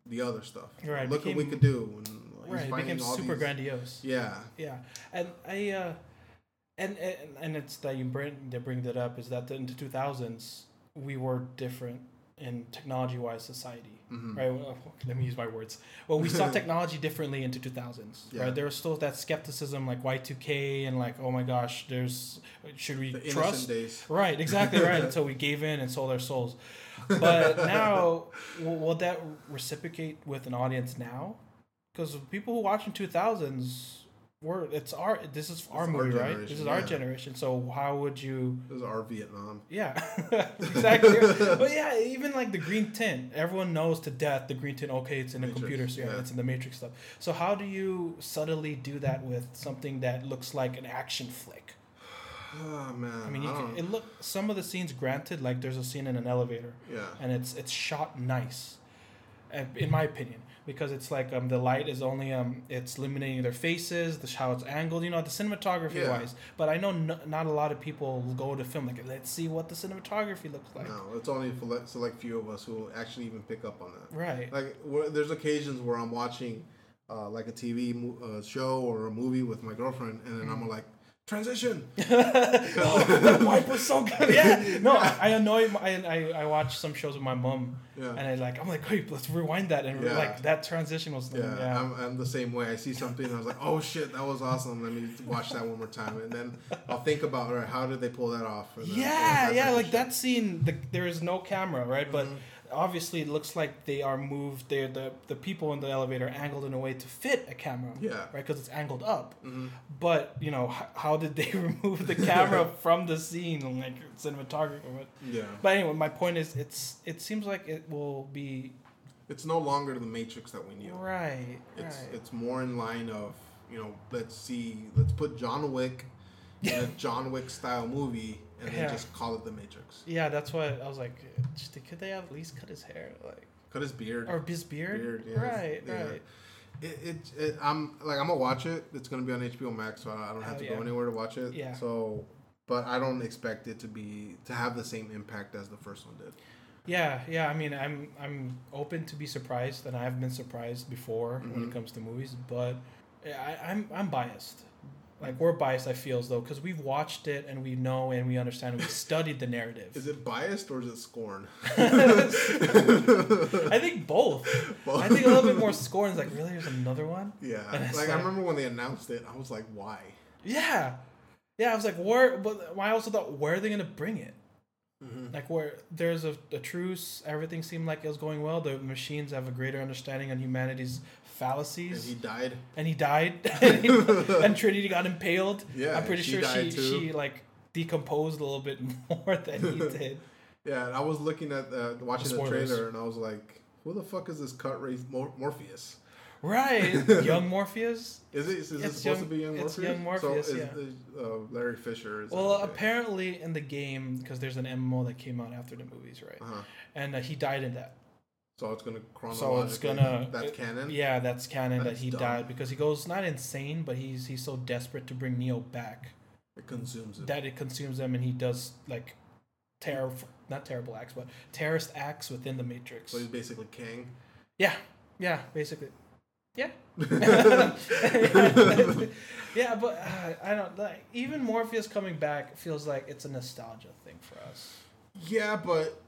the other stuff. Right, Look what we could do. And Right, it became super these- grandiose. Yeah. Yeah, and I, uh, and, and and it's that you bring that bring that up is that in the two thousands we were different in technology wise society, Mhm. right? Well, let me use my words. Well, we saw technology differently into two thousands, Yeah. right? There was still that skepticism, like Y two K, and like, oh my gosh, there's should we The trust? days. Right, exactly right. Until we gave in and sold our souls. But now, will, will that reciprocate with an audience now? Because people who watch in two thousands, we're it's our this is our our movie, right? This is our generation. So how would you? It was our Vietnam. Yeah, exactly. but yeah, even like the green tint, everyone knows to death the green tint. Okay, it's in the Matrix, computer, so yeah, yeah. it's in the Matrix stuff. So how do you subtly do that with something that looks like an action flick? Oh man. I mean, you don't- can, it look some of the scenes. Granted, like there's a scene in an elevator, yeah. and it's it's shot nice, in my opinion, because it's like um the light is only um it's illuminating their faces, the how it's angled, you know, the cinematography Yeah. wise. But I know no, not a lot of people go to film like let's see what the cinematography looks like. no, it's only a select, select few of us who will actually even pick up on that. Right. Like, there's occasions where I'm watching, uh, like a TV mo- uh, show or a movie with my girlfriend, and then Mm-hmm. I'm like, transition. oh, wipe was so good. Yeah. No, I, I annoy. my- I, I I watch some shows with my mom, Yeah. and I like I'm like, wait, let's rewind that, and Yeah. like that transition was Yeah, yeah. I'm, I'm the same way. I see something, I was like, "Oh shit, that was awesome! Let me watch that one more time." And then I'll think about, all right, how did they pull that off? Yeah, yeah, like shit. that scene. The, there is no camera, right? But Mhm. Obviously, it looks like they are moved. They're the the people in the elevator angled in a way to fit a camera. Yeah. Right, because it's angled up. Mhm. But you know, h- how did they remove the camera from the scene, like cinematography? Yeah, but anyway, my point is, it's it seems like it will be it's no longer the Matrix that we knew. right. It's right. it's more in line of you know, let's see, let's put John Wick in a John Wick style movie, and then Yeah. just call it the Matrix. yeah, that's why I was like, could they at least cut his hair, like Cut his beard. or his beard? Beard, yeah. Right, Yeah. right. It, it, it I'm like I'm gonna watch it. It's gonna be on HBO Max, so I don't have to go anywhere to watch it. Yeah. So, but I don't expect it to be to have the same impact as the first one did. Yeah, yeah. I mean, I'm I'm open to be surprised, and I have been surprised before when Mhm. it comes to movies. But I, I'm I'm biased. Like we're biased. I feel as though because we've watched it and we know and we understand. and We studied the narrative. Is it biased or is it scorn? I think both. I think a little bit more scorn is like, really? There's another one? Yeah, And it's like I remember when they announced it, I was like, why? Yeah, yeah. I was like, where? But I also thought, where are they gonna bring it? Mhm. Like where there's a, a truce, everything seemed like it was going well. The machines have a greater understanding on humanity's fallacies. And he died. and he died and, he- and Trinity got impaled. Yeah, I'm pretty sure she too. she like decomposed a little bit more than he did. Yeah, and I was looking at uh, watching the Spoilers. trailer, and I was like, "Who the fuck is this cut race Mor- Morpheus? Right, young Morpheus. Is it is it supposed young- to be young it's Morpheus? young Morpheus, so is, yeah. is, uh, Larry Fishburne is. Well, apparently in the game, because there's an MMO that came out after the movies, right? Uh-huh. And uh, he died in that. So it's gonna So chronologically. it's gonna. That's it- canon. Yeah, that's canon that he dumb. died because he goes not insane, but he's he's so desperate to bring Neo back It consumes it. that it consumes him, and he does like terror, not terrible acts, but terrorist acts within the Matrix. so he's basically Kang. Yeah, yeah, basically. Yeah. yeah, but uh, I don't like even Morpheus coming back feels like it's a nostalgia thing for us. yeah, but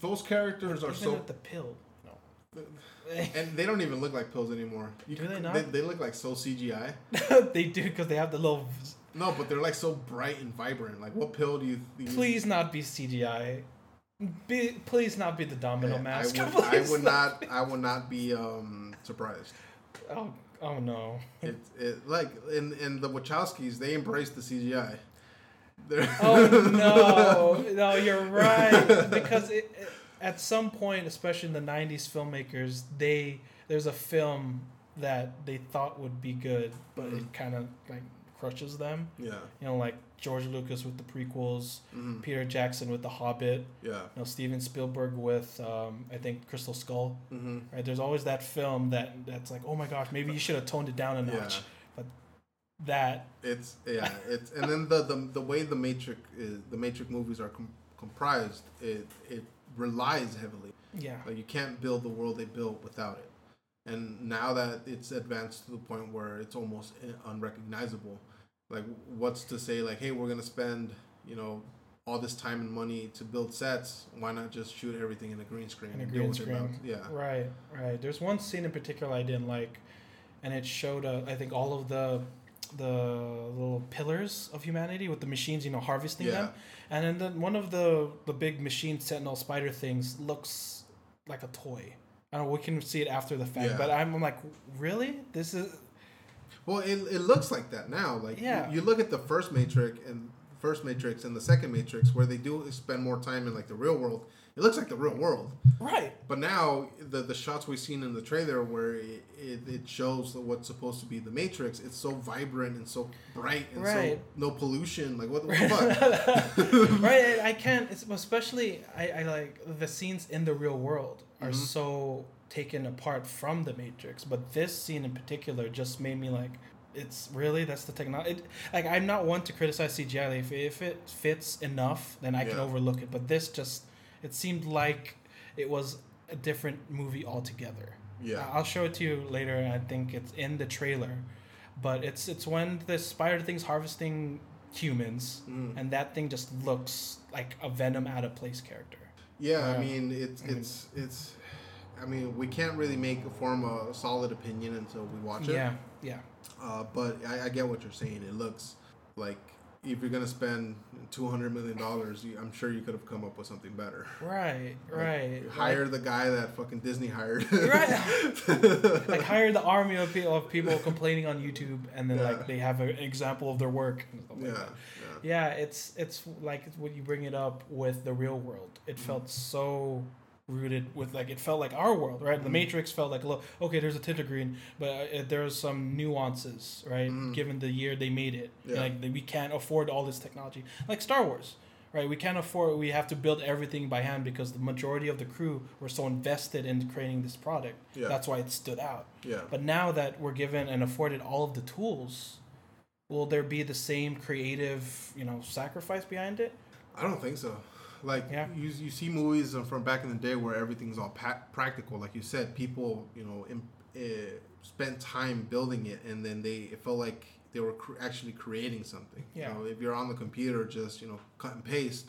those characters are Even so with the pill. No. and they don't even look like pills anymore. You Do they not? They, they look like so CGI. they do because they have the little. No, but they're like so bright and vibrant. Like, what pill do you? Do you Please not be CGI. Be, please not be the domino Yeah, mask. I would, I would not. I would not be um surprised. Oh, oh no. It, it like in in the Wachowskis, they embrace the CGI. They're Oh no, no, you're right. Because it, it- at some point, especially in the '90s, filmmakers they there's a film that they thought would be good, but Mhm. it kind of like crushes them. yeah, You know, like George Lucas with the prequels, mhm, Peter Jackson with The Hobbit, yeah, you know, Steven Spielberg with um, I think Crystal Skull. hmm Right? There's always that film that that's like, oh my gosh, maybe you should have toned it down a Yeah. notch. But that It's yeah, it's and then the the, the way the Matrix is, the Matrix movies are com- comprised, it it relies heavily. yeah. Like you can't build the world they built without it. And now that it's advanced to the point where it's almost unrecognizable, like what's to say like, hey, we're gonna spend you know all this time and money to build sets. Why not just shoot everything in a green screen? In a and green screen. Yeah. Right, right. There's one scene in particular I didn't like, and it showed uh, I think all of the the little pillars of humanity with the machines, you know, harvesting Yeah. them, and then the, one of the the big machine sentinel spider things looks like a toy. I don't know. We can see it after the fact, Yeah. but I'm, I'm like, really? This is Well, it, it looks like that now. Like you- Yeah. you, look at the first Matrix and first Matrix and the second Matrix, where they do spend more time in like the real world. It looks like the real world. right. But now the the shots we've seen in the trailer where it, it, it shows what's supposed to be the Matrix, it's so vibrant and so bright and Right. so no pollution. Like what, what the fuck? right i can't it's, especially I, I like the scenes in the real world are Mhm. so taken apart from the matrix but this scene in particular just made me like it's really that's the technology like i'm not one to criticize cgi like, if, if it fits enough then i can overlook it but this just it seemed like it was a different movie altogether yeah. I'll show it to you later. I think it's in the trailer, but it's it's when the spider thing's harvesting humans, Mm. and that thing just looks like a Venom out of place character. Yeah, I mean it's I mean- it's it's. I mean, we can't really make a form a solid opinion until we watch it. Yeah, yeah, Uh, but I, I get what you're saying. It looks like if you're gonna spend two hundred million dollars, I'm sure you could have come up with something better. right, Like, right. Hire the guy that fucking Disney hired. Right. like hire the army of people of people complaining on YouTube, and then Yeah. like they have an example of their work. Like yeah, yeah. yeah it's it's like when you bring it up with the real world it Mm-hmm. felt so rooted with like it felt like our world right the Mhm. matrix felt like look okay there's a tint of green but uh, there's some nuances right Mhm. given the year they made it Yeah. like we can't afford all this technology like star wars right we can't afford we have to build everything by hand because the majority of the crew were so invested in creating this product Yeah. that's why it stood out Yeah. but now that we're given and afforded all of the tools, will there be the same creative, you know, sacrifice behind it? I don't think so. Like Yeah. you, you see movies from back in the day where everything's all pa- practical. Like you said, people you know im- uh, spent time building it, and then they it felt like they were cr- actually creating something. Yeah. You know, if you're on the computer, just you know cut and paste,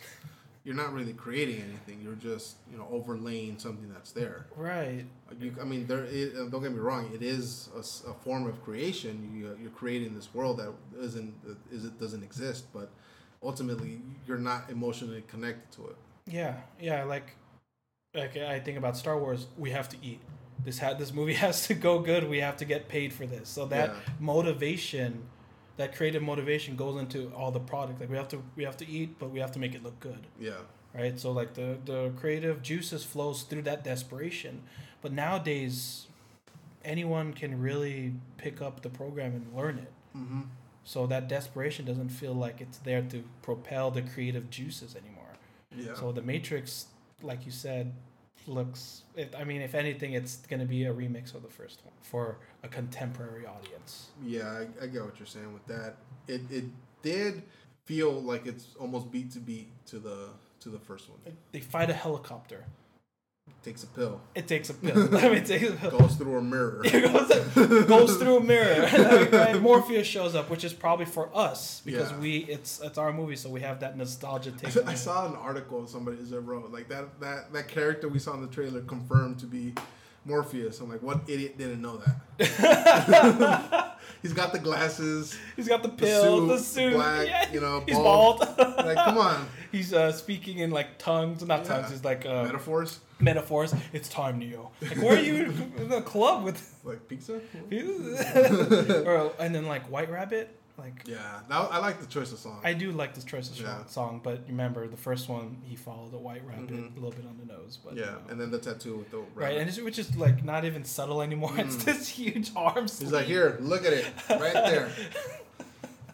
you're not really creating anything. You're just you know overlaying something that's there. Right. You, I mean, there. Is, uh, don't get me wrong. It is a form of creation. You, you're creating this world that isn't is it doesn't exist, but ultimately you're not emotionally connected to it. Yeah. Yeah. Like, like I think about Star Wars. We have to eat. This ha- this movie has to go good. We have to get paid for this. So that Yeah. motivation, that creative motivation, goes into all the product. Like we have to we have to eat, but we have to make it look good. Yeah, right? So like the the creative juices flows through that desperation. But nowadays, anyone can really pick up the program and learn it. Mm-hmm. So that desperation doesn't feel like it's there to propel the creative juices anymore. Yeah. So the Matrix, like you said, looks. It, I mean, if anything, it's gonna be a remix of the first one for a contemporary audience. Yeah, I, I get what you're saying with that. It it did feel like it's almost beat to beat to the to the first one. They fight a helicopter. Takes a pill. It takes a pill. I mean, it takes a pill. Goes through a mirror. It goes, goes through a mirror. and Morpheus shows up, which is probably for us because Yeah. we it's it's our movie, so we have that nostalgia I, take. I saw an article somebody wrote like that that that character we saw in the trailer confirmed to be Morpheus. I'm like, what idiot didn't know that? He's got the glasses, He's got the the suit, the suit. black, yeah. you know, he's bald. bald. Like, come on, he's uh, speaking in like tongues, not tongues. Yeah. He's like uh, metaphors metaphors. It's time, Neo. Like, where are you in the club with? like pizza. or, and then like White Rabbit. Like Yeah, that, I like the choice of song. I do like this choice of song- Yeah. song, but remember the first one he followed a White Rabbit Mhm. a little bit on the nose. But yeah, you know. and then the tattoo with the right, and it's, which is like not even subtle anymore. It's Mm. this huge arm. He's like, here, look at it, right there.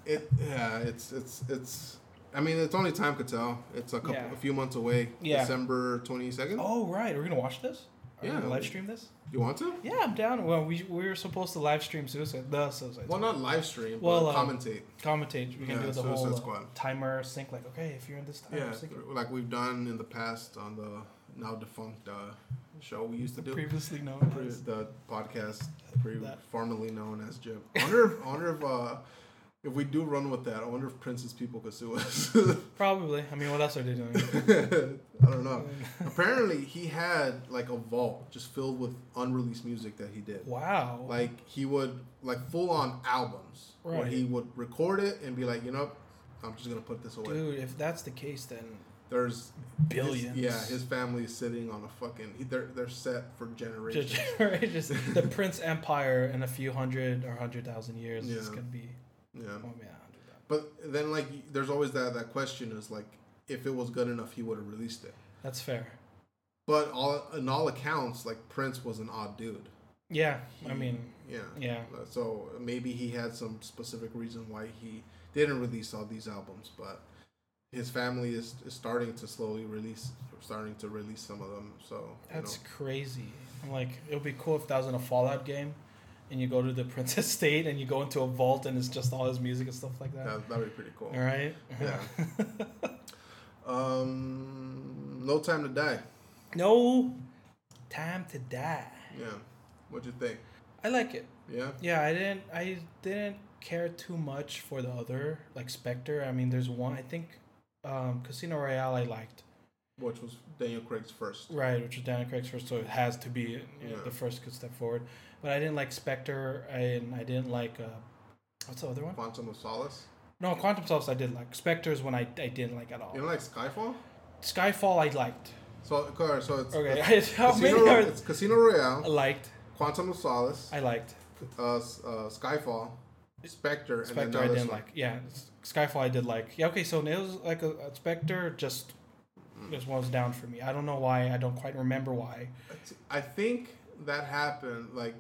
It, yeah, it's it's it's. I mean, it's only time could tell. It's a couple, Yeah. a few months away. Yeah. December twenty second. Oh right, we're gonna watch this. Are we Yeah. gonna live stream this. You want to? Yeah, I'm down. Well, we we were supposed to live stream Suicide the Suicide. Well, not live stream, Well, but um, commentate. commentate. We can Yeah, do the Suicide whole uh, Squad. timer sync. Like, okay, if you're in this time, Yeah, sync like we've done in the past on the now defunct uh, show we used to do. previously known Pre- as. the podcast, pre- formerly known as Jim. Honor wonder if, I wonder uh, if we do run with that, I wonder if Prince's people could sue us. Probably. I mean, what else are they doing? I don't know. Apparently, he had like a vault just filled with unreleased music that he did. wow. Like he would like full on albums where he would record it and be like, you know, I'm just gonna put this away. Dude, if that's the case, then There's billions. His, yeah, his family is sitting on a fucking. They're they're set for generations. The Prince Empire in a few hundred or hundred thousand years is gonna be. Yeah. Oh yeah. But then like, there's always that that question is like, if it was good enough, he would have released it. That's fair. But all in all accounts, like Prince was an odd dude. Yeah, I mean, yeah. yeah. Uh, So maybe he had some specific reason why he didn't release all these albums, but his family is, is starting to slowly release, starting to release some of them. So you That's know, crazy. I'm like, it would be cool if that was in a Fallout game, and you go to the Princess State and you go into a vault and it's just all his music and stuff like that. that that'd be pretty cool. All right. Yeah. Um, No Time to Die. no time to die. Yeah, what'd you think? I like it. Yeah, Yeah, I didn't. I didn't care too much for the other like Spectre. I mean, there's one. I think um, Casino Royale I liked. which was Daniel Craig's first. Right, which was Daniel Craig's first, so it has to be you know, Yeah. the first good step forward. But I didn't like Spectre, and I didn't like uh, what's the other one? Quantum of Solace. No, Quantum Solace I did like. Spectre is when I, I didn't like at all. You don't like Skyfall? Skyfall I liked. So, okay, so it's Okay, it's how many Casino, are it's Casino I liked? Quantum of Solace, I liked. uh, uh, Skyfall, Spectre, and Spectre now I didn't one. like. Yeah, Skyfall I did like. Yeah, okay, so it was like a, a Spectre just Mm. this one was down for me. I don't know why. I don't quite remember why. I think that happened like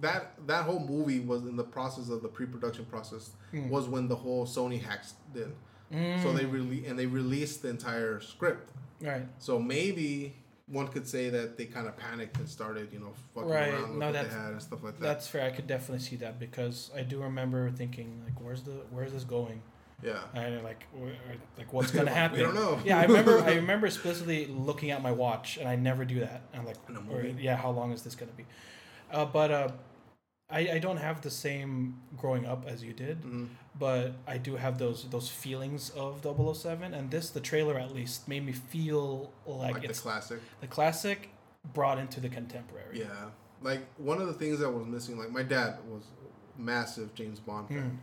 that. That whole movie was in the process of the pre-production process. Mm. Was when the whole Sony hacks did. Mm, So they really and they released the entire script. right. So maybe one could say that they kind of panicked and started, you know, fucking Right. around with No, what they had and stuff like that. That's fair. I could definitely see that because I do remember thinking like, where's the where's this going? Yeah. And like, like what's gonna happen? we don't know. Yeah, I remember. I remember explicitly looking at my watch, and I never do that. I'm like, In a "All right, movie? yeah, how long is this gonna be? Uh, but uh, I I don't have the same growing up as you did, Mhm. but I do have those those feelings of 007, and this the trailer at least made me feel like, Like, the it's classic. the classic brought into the contemporary. Yeah. Like one of the things that was missing, like my dad was massive James Bond fan.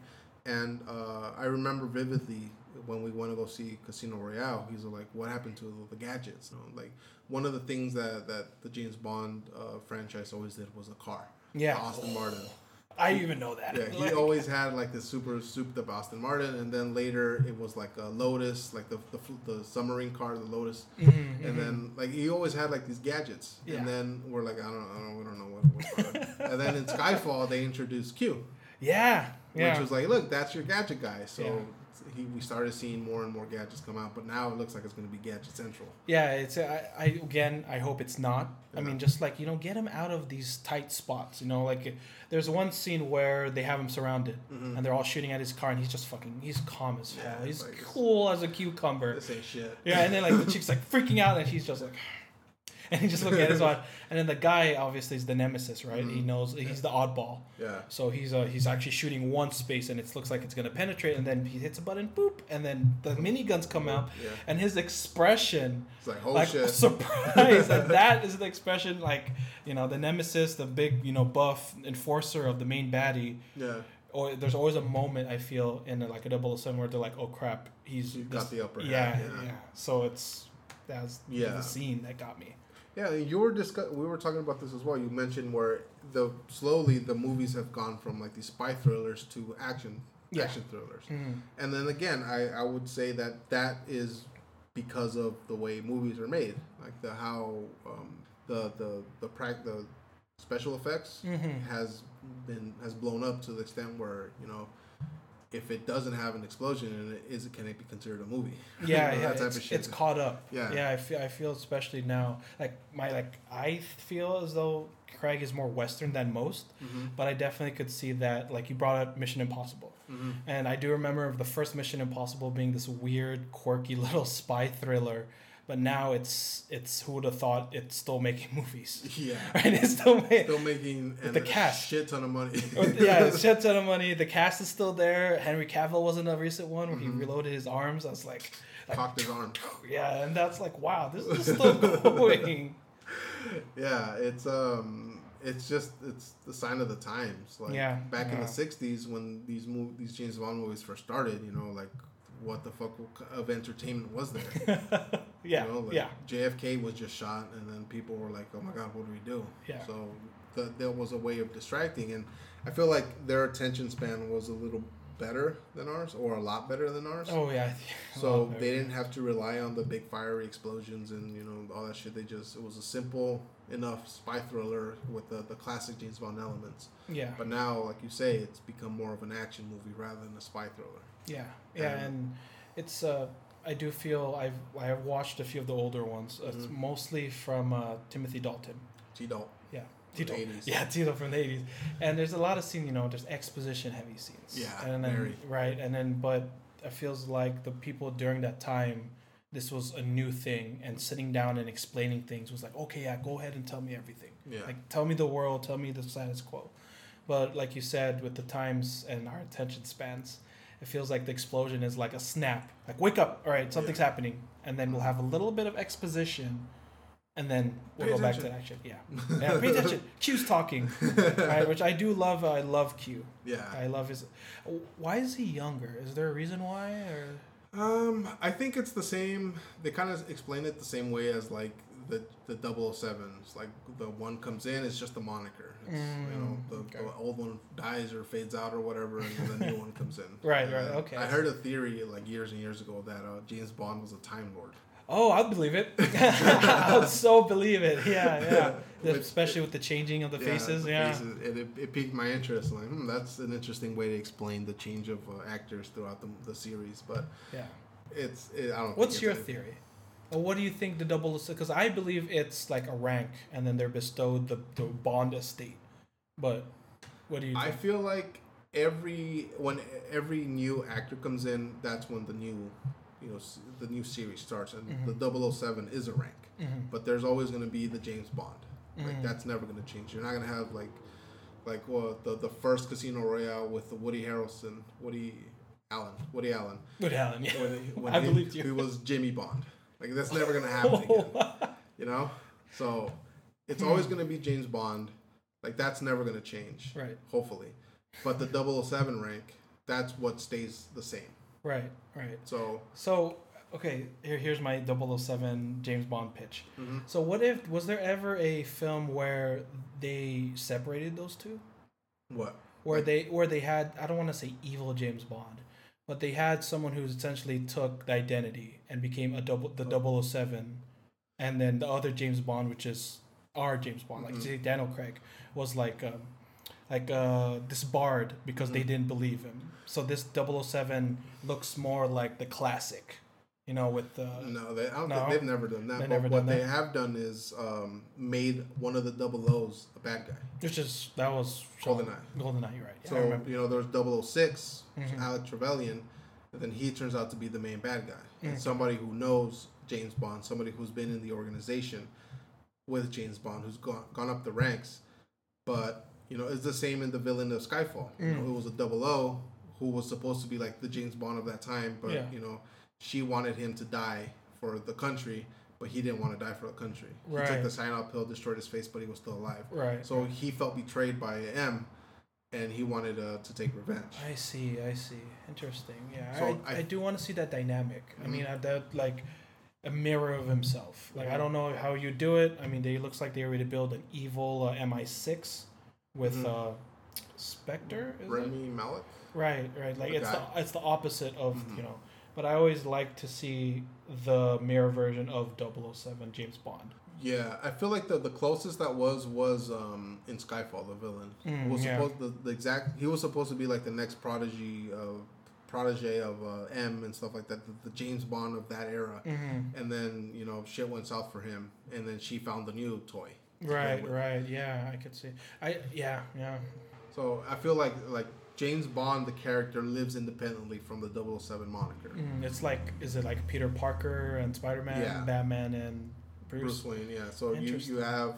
And uh, I remember vividly when we went to go see Casino Royale, he's like, "What happened to the gadgets?" You know, like one of the things that, that the James Bond uh, franchise always did was a car, Yeah. Austin Martin. I even know that. Yeah, he Like- always had like the super souped up Aston Martin, and then later it was like a Lotus, like the the, the submarine car, the Lotus, Mhm, and mhm. then like he always had like these gadgets, Yeah. and then we're like I don't, know I don't we don't know what. what and then in Skyfall they introduced Q, yeah, yeah. which was like, look, that's your gadget guy. So Yeah. he, we started seeing more and more gadgets come out, but now it looks like it's going to be Gadget Central. Yeah, it's I, I again I hope it's not. I mean, just like you know, get him out of these tight spots. You know, like there's one scene where they have him surrounded and they're all shooting at his car, and he's just fucking he's calm as hell. Mm-hmm. Yeah, he's like- cool as a cucumber. This ain't shit. Yeah, and then like the chick's like freaking out, and he's just like, and he just looking at his watch. And then the guy obviously is the nemesis, right? He Mhm. knows he's the oddball. Yeah. So he's uh, he's actually shooting one space, and it looks like it's gonna penetrate, and then he hits a button, boop, and then the miniguns come out, Yeah. and his expression It's like, oh like shit. surprise and that is the expression like you know the nemesis the big you know buff enforcer of the main baddie yeah. or there's always a moment i feel in like a double seven where they're like oh crap he's You've got the upper hand, yeah, yeah. yeah so it's that's Yeah. the scene that got me Yeah, you were discuss- We were talking about this as well. You mentioned where the slowly the movies have gone from like these spy thrillers to action Yeah. action thrillers, Mhm. and then again, I, I would say that that is because of the way movies are made, like the how um, the the the prac the special effects Mhm. has been has blown up to the extent where you know. If it doesn't have an explosion in it, is it can it be considered a movie? yeah, You know, yeah type it's, of shit. it's caught up Yeah. yeah I feel, I feel especially now like my like i feel as though craig is more western than most Mhm. but i definitely could see that like you brought up mission impossible Mhm. And I do remember of the first Mission Impossible being this weird, quirky little spy thriller, but now it's it's who would have thought it's still making movies, Yeah. right? It's still making. Still making With the cast. shit ton of money. yeah, it's shit ton of money. The cast is still there. Henry Cavill wasn't a recent one where Mhm. he reloaded his arms. I was like, like cocked his arm. yeah, and that's like, wow, this is still going. Yeah, it's um, it's just it's the sign of the times. Like Yeah, back in the '60s when these mov- these James Bond movies first started, you know, like what the fuck of entertainment was there? yeah, You know, like yeah, JFK was just shot, and then people were like, "Oh my god, what do we do?" Yeah. So the, there was a way of distracting, and I feel like their attention span was a little better than ours, or a lot better than ours. oh yeah. So they didn't have to rely on the big fiery explosions and you know all that shit. They just it was a simple enough spy thriller with the, the classic James Bond elements. yeah. But now, like you say, it's become more of an action movie rather than a spy thriller. Yeah, yeah, And- and it's uh, I do feel I've I have watched a few of the older ones. It's Mhm. mostly from uh, Timothy Dalton. T-Dalt. Yeah, Tito. 80s. Yeah, Tito from the eighties. And there's a lot of scene, you know, there's exposition heavy scenes. Yeah, and then very. right, and then but it feels like the people during that time. This was a new thing, and sitting down and explaining things was like, okay, yeah, go ahead and tell me everything. Yeah. Like, tell me the world, tell me the status quo. But like you said, with the times and our attention spans, it feels like the explosion is like a snap. Like, wake up, all right, something's happening, and then we'll have a little bit of exposition, and then we'll Pay go back to action. Yeah, yeah. Pay attention. Q's talking, right? Which I do love. I love Q. yeah. I love his. Why is he younger? Is there a reason why? Or Um, I think it's the same. They kind of explain it the same way as like the the 007s. Like the one comes in, it's just a moniker. It's, you know, Mm, the, okay. the old one dies or fades out or whatever, and then the new one comes in. Right, And right, okay. I heard a theory like years and years ago that uh, James Bond was a Time Lord. oh, I'd believe it. I would so believe it. Yeah, yeah. Which- Especially with the changing of the faces. the yeah. faces, and it, it piqued my interest. Like, hmm, that's an interesting way to explain the change of uh, actors throughout the, the series. But Yeah. it's, it, I don't. What's your theory? Or what do you think the double? Because I believe it's like a rank, and then they're bestowed the, the Bond estate. But what do you? I feel like every when every new actor comes in, that's when the new, you know, the new series starts, and Mhm. the 007 is a rank. Mhm. But there's always going to be the James Bond. Like Mhm. that's never going to change. You're not going to have like, like well, the the first Casino Royale with the Woody Harrelson, Woody Allen, Woody Allen. Good Allen. Yeah. When, he- when I he, believed you. He was Jimmy Bond. Like that's never going to happen again. You know, so it's always going to be James Bond. Like that's never going to change right. hopefully. But the 007 rank, that's what stays the same. Right. Right. So, So okay, here here's my 007 James Bond pitch. mhm. So what if was there ever a film where they separated those two? What? where they where they had I don't want to say evil James Bond, but they had someone who essentially took the identity and became a double the 007 and then the other James Bond which is our James Bond like Mhm. Daniel Craig was like um, like uh disbarred because they Mhm. didn't believe him. So this 007 looks more like the classic, you know, with the No, they. I don't No. think they've never done that. But what they that? have done is um, made one of the double O's a bad guy. which is that was GoldenEye. GoldenEye, you're right. Yeah, So you know, there's 006, which is Mhm. Alec Trevelyan, and then he turns out to be the main bad guy. And Mhm. somebody who knows James Bond, somebody who's been in the organization with James Bond, who's gone gone up the ranks. But you know, it's the same in the villain of Skyfall. You know, Mm. it was a double O who was supposed to be like the James Bond of that time, but Yeah. you know, she wanted him to die for the country, but he didn't want to die for the country. He took the cyanide pill, destroyed his face, but he was still alive. Right. So he felt betrayed by M, and he wanted uh, to take revenge. I see, I see. Interesting. Yeah, So I, I, I- do want to see that dynamic. I Mhm. mean, uh, that like a mirror of himself. Like I Mhm. don't know how you do it. I mean, they looks like they ready to build an evil uh, MI6 with Mhm. uh, Spectre. Is it? Rami Malek. Right, right. Like The it's guy. the it's the opposite of Mhm. you know. But I always like to see the mirror version of 007 James Bond. Yeah, I feel like the, the closest that was was um, in Skyfall, the villain. Mm, was yeah. supposed the, the exact he was supposed to be like the next prodigy of protege of uh, M and stuff like that, the, the James Bond of that era. Mm-hmm. And then you know shit went south for him, and then she found the new toy. to Right, right. Yeah, I could see. I yeah, yeah. So I feel like like James Bond, the character, lives independently from the 007 moniker. Mm, it's like, is it like Peter Parker and Spider Man, Yeah. Batman and Bruce, Bruce? Wayne, yeah. So you, you have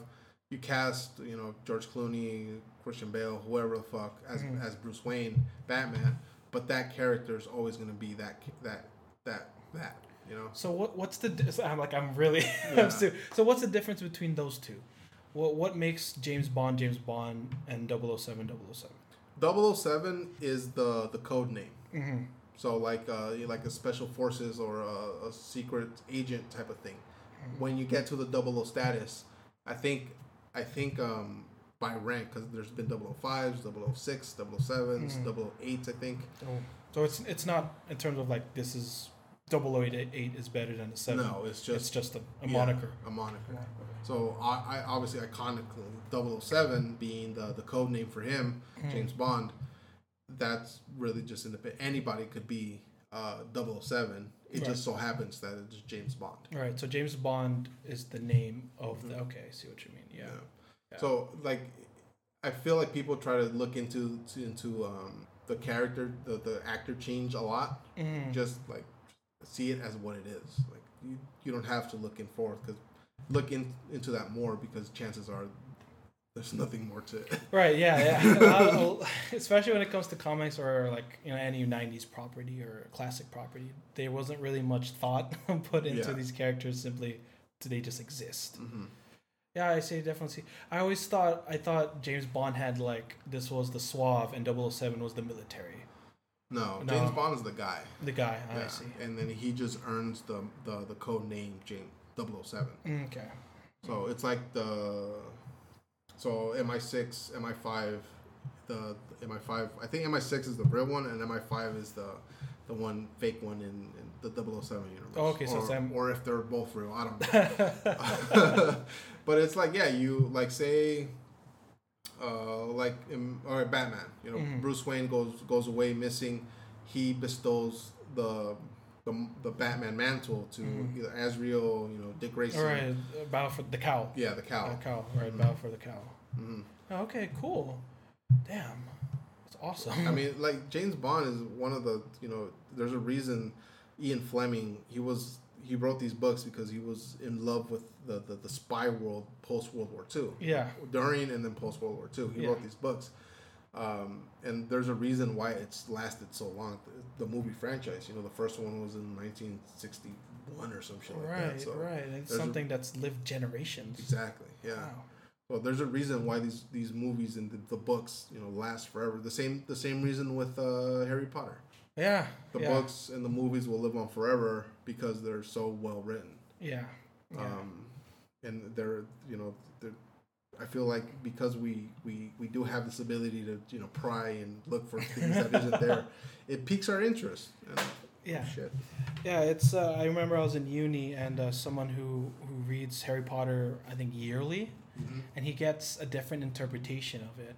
you cast you know George Clooney, Christian Bale, whoever the fuck as Mhm. as Bruce Wayne, Batman, but that character is always gonna be that that that that you know. So what? What's the? so I'm like I'm really. Yeah. So what's the difference between those two? What what makes James Bond James Bond and 007 007? 007 is the the code name. Mm-hmm. So like uh like a special forces or a, a secret agent type of thing. When you get to the 00 status, I think I think um by rank because there's been 005s, 006, 007s, Mhm. 008s, I think. So, so it's it's not in terms of like this is 088 is better than a seven. No, it's just it's just a, a yeah, moniker. A moniker. So I, I obviously iconically 007 being the the code name for him, Mhm. James Bond. That's really just independent. Anybody could be uh 007. It Right. just so happens that it's James Bond. All right. So James Bond is the name of the. Mhm. Okay, I see what you mean. Yeah. Yeah. So like, I feel like people try to look into to, into um the character, the the actor change a lot. Mhm. Just like see it as what it is. Like you you don't have to look in forth because look in, into that more because chances are there's nothing more to it. Right. Yeah. Yeah. Especially when it comes to comics or like you know any '90s property or classic property, there wasn't really much thought put into Yeah. these characters. Simply, do they just exist. hmm Yeah, I see. Definitely see. I always thought I thought James Bond had like this was the suave and 007 was the military. No, No. James Bond is the guy. The guy. I Yeah. see. And then he just earns the the, the code name James 007. Mm, okay. So it's like the so MI6, MI5, the, the MI5. I think MI6 is the real one, and MI5 is the the one fake one in, in the 007 universe. Oh, okay, so or, it's M- or if they're both real, I don't know. but it's like yeah, you like say. Uh, like in, or Batman, you know, Mhm. Bruce Wayne goes goes away missing. He bestows the the, the Batman mantle to Mhm. either Azrael, you know, Dick Grayson. All right. Bow for the cow. Yeah, the cow. The cow. Right. Mhm. Bow for the cow. hmm Oh, okay. Cool. Damn. That's awesome. I mean, like James Bond is one of the you know. There's a reason Ian Fleming he was he wrote these books because he was in love with the the, the spy world post World War II. Yeah. During and then post World War II, he Yeah. wrote these books. Um, and there's a reason why it's lasted so long. The, the movie franchise, you know, the first one was in 1961 or some shit like Right. that. So right. It's there's a- something that's lived generations. exactly, yeah. Wow. Well, there's a reason why these these movies and the, the books, you know, last forever. The same the same reason with uh, Harry Potter. Yeah. The yeah. books and the movies will live on forever because they're so well written. Yeah. yeah. Um, and they're you know they're I feel like because we, we, we do have this ability to you know pry and look for things that isn't there, it piques our interest. And, Yeah. Shit. Yeah, it's. Uh, I remember I was in uni and uh, someone who who reads Harry Potter, I think yearly, Mhm. and he gets a different interpretation of it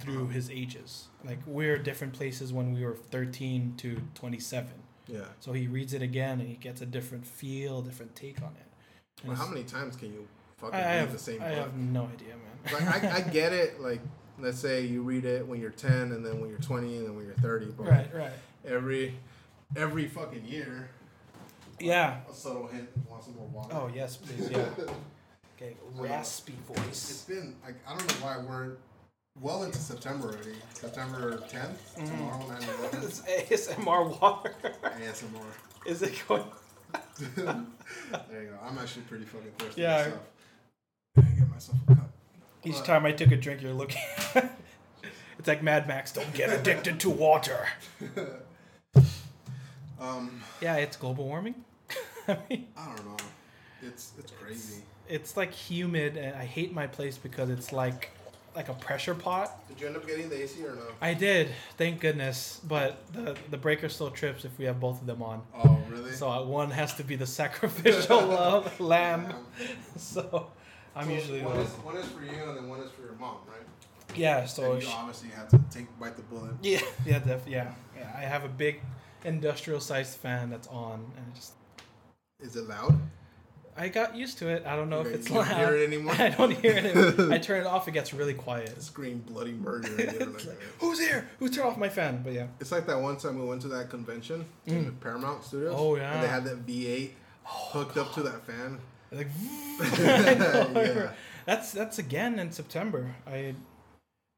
through his ages. Like we're different places when we were thirteen to twenty seven. Yeah. So he reads it again and he gets a different feel, different take on it. Well, how many times can you fucking I, I read have the same I book? I have no idea, man. like I, I get it. Like let's say you read it when you're 10, and then when you're 20, and then when you're 30. But right, right. every every fucking year, Yeah. a subtle hint. Want some more water? Oh yes, please. Yeah. Okay, raspy voice. It's been like I don't know why we're well into September already. September 10th Mm. tomorrow, 9 11. It's ASMR water. ASMR. Is it going? there you go. I'm actually pretty fucking thirsty Yeah. myself. I get myself a cup. Each What? time I took a drink, you're looking. it's like Mad Max. Don't get addicted to water. Um, Yeah, it's global warming. I mean, I don't know. It's it's crazy. it's like humid, and I hate my place because it's like like a pressure pot. Did you end up getting the AC or no? I did, thank goodness, but the the breaker still trips if we have both of them on. Oh, really? So uh, one has to be the sacrificial uh, lamb. Um, So I'm so usually one is, one is for you and then one is for your mom, right? yeah. So and you sh- obviously had to take bite the bullet. yeah, yeah, def- yeah, yeah. I have a big industrial sized fan that's on, and it just Is it loud? I got used to it. I don't know You if it's loud. hear it anymore? I don't hear it. Anymore. I turn it off. It gets really quiet. Scream bloody murder. like, like, Who's here? Who turned off my fan? But yeah. It's like that one time we went to that convention in mm. Paramount Studios. Oh, yeah, And they had that V8 hooked up to that fan. Oh, like, Yeah. That's that's again in September. I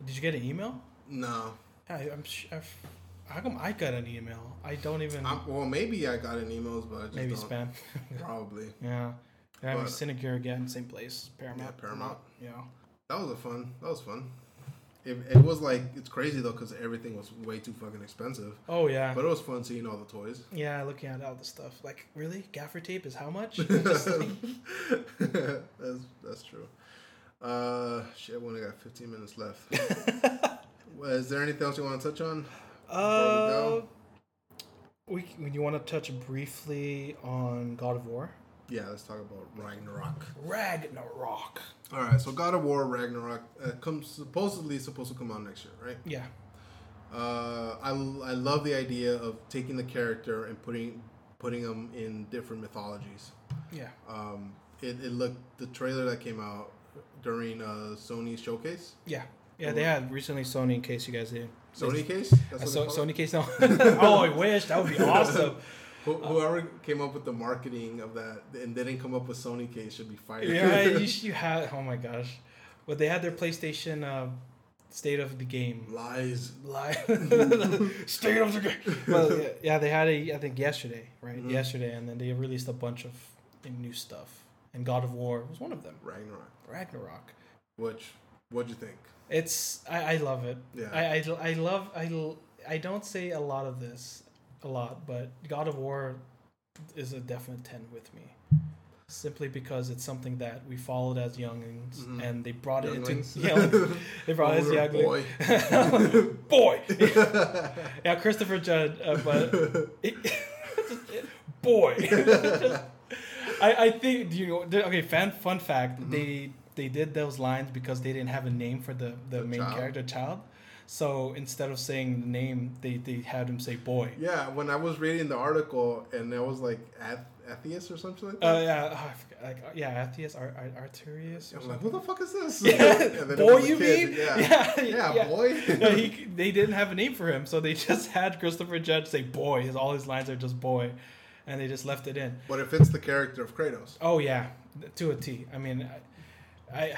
did you get an email? No. Yeah, I, I'm. sh- I've, how come I got an email? I don't even. I'm, well, maybe I got an emails, but I just maybe don't. spam. Probably. yeah. Having But- Cinegear again, same place, Paramount. Yeah, Paramount. Yeah. That was a fun. That was fun. It, it was like it's crazy though because everything was way too fucking expensive. Oh yeah. But it was fun seeing all the toys. yeah, looking at all the stuff. Like, really, gaffer tape is how much? that's that's true. Uh, shit. We only got 15 minutes left. Well, Is there anything else you want to touch on? Uh, go? we you want to touch briefly on God of War? Yeah, let's talk about Ragnarok. Ragnarok. All right, so God of War Ragnarok uh, comes supposedly supposed to come out next year, right? Yeah. Uh, I, I love the idea of taking the character and putting putting them in different mythologies. Yeah. Um, it, it looked the trailer that came out during uh, Sony's showcase. Yeah. Yeah, they had recently Sony. In case you guys did. Sony case. That's so, what they? Sony case no. oh, I wish that would be awesome. Who- Whoever came up with the marketing of that and didn't come up with Sony case should be fired. yeah, you, sh- you had. Oh my gosh, but they had their PlayStation uh, State of the Game Lies. live. State of the Game. Well, yeah, yeah, they had a. I think yesterday, right? Mhm. Yesterday, and then they released a bunch of new stuff, and God of War was one of them. Ragnarok. Ragnarok. Which, what'd you think? It's I, I love it. Yeah. I, I, I love I, I don't say a lot of this a lot, but God of War is a definite ten with me. Simply because it's something that we followed as youngins, Mhm. and they brought it Younglings. into younglings. They brought it as boy. boy. yeah, Christopher Judge, uh, but boy. I, I think do you know okay fan fun fact Mhm. they they did those lines because they didn't have a name for the the, The main child? character child so instead of saying the name they they had him say boy Yeah, when I was reading the article and it was like Ath- Atheist or something like uh, that. yeah oh, I like yeah Artheus Ar- Ar- Arturius I'm like, who the fuck is this? yeah. And then it boy you kid, mean Yeah. yeah Yeah, yeah, boy. he, they didn't have a name for him so they just had Christopher Judge say boy his all his lines are just boy and they just left it in but it fits the character of Kratos. Oh yeah, to a T. I mean, I, I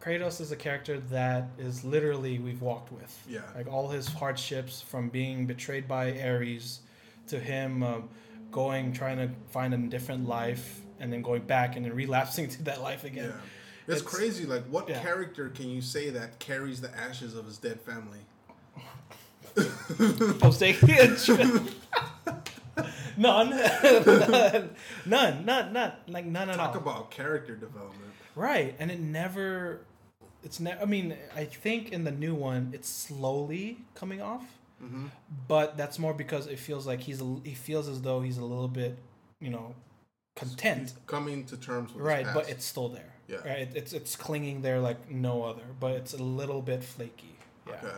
Kratos is a character that is literally we've walked with. Yeah. Like all his hardships, from being betrayed by Ares, to him um, going trying to find a different life, and then going back and then relapsing to that life Yeah. again. It's, It's- crazy. Like, what yeah. character can you say that carries the ashes of his dead family? None, none, not none, like none at Talk all. about character development. Right, and it never it's ne- I mean, I think in the new one it's slowly coming off, Mm-hmm. but that's more because it feels like he's a, he feels as though he's a little bit, you know, content. He's coming to terms with Right, but it's still there. Yeah. Right, it, it's it's clinging there like no other, but it's a little bit flaky. Yeah. Okay.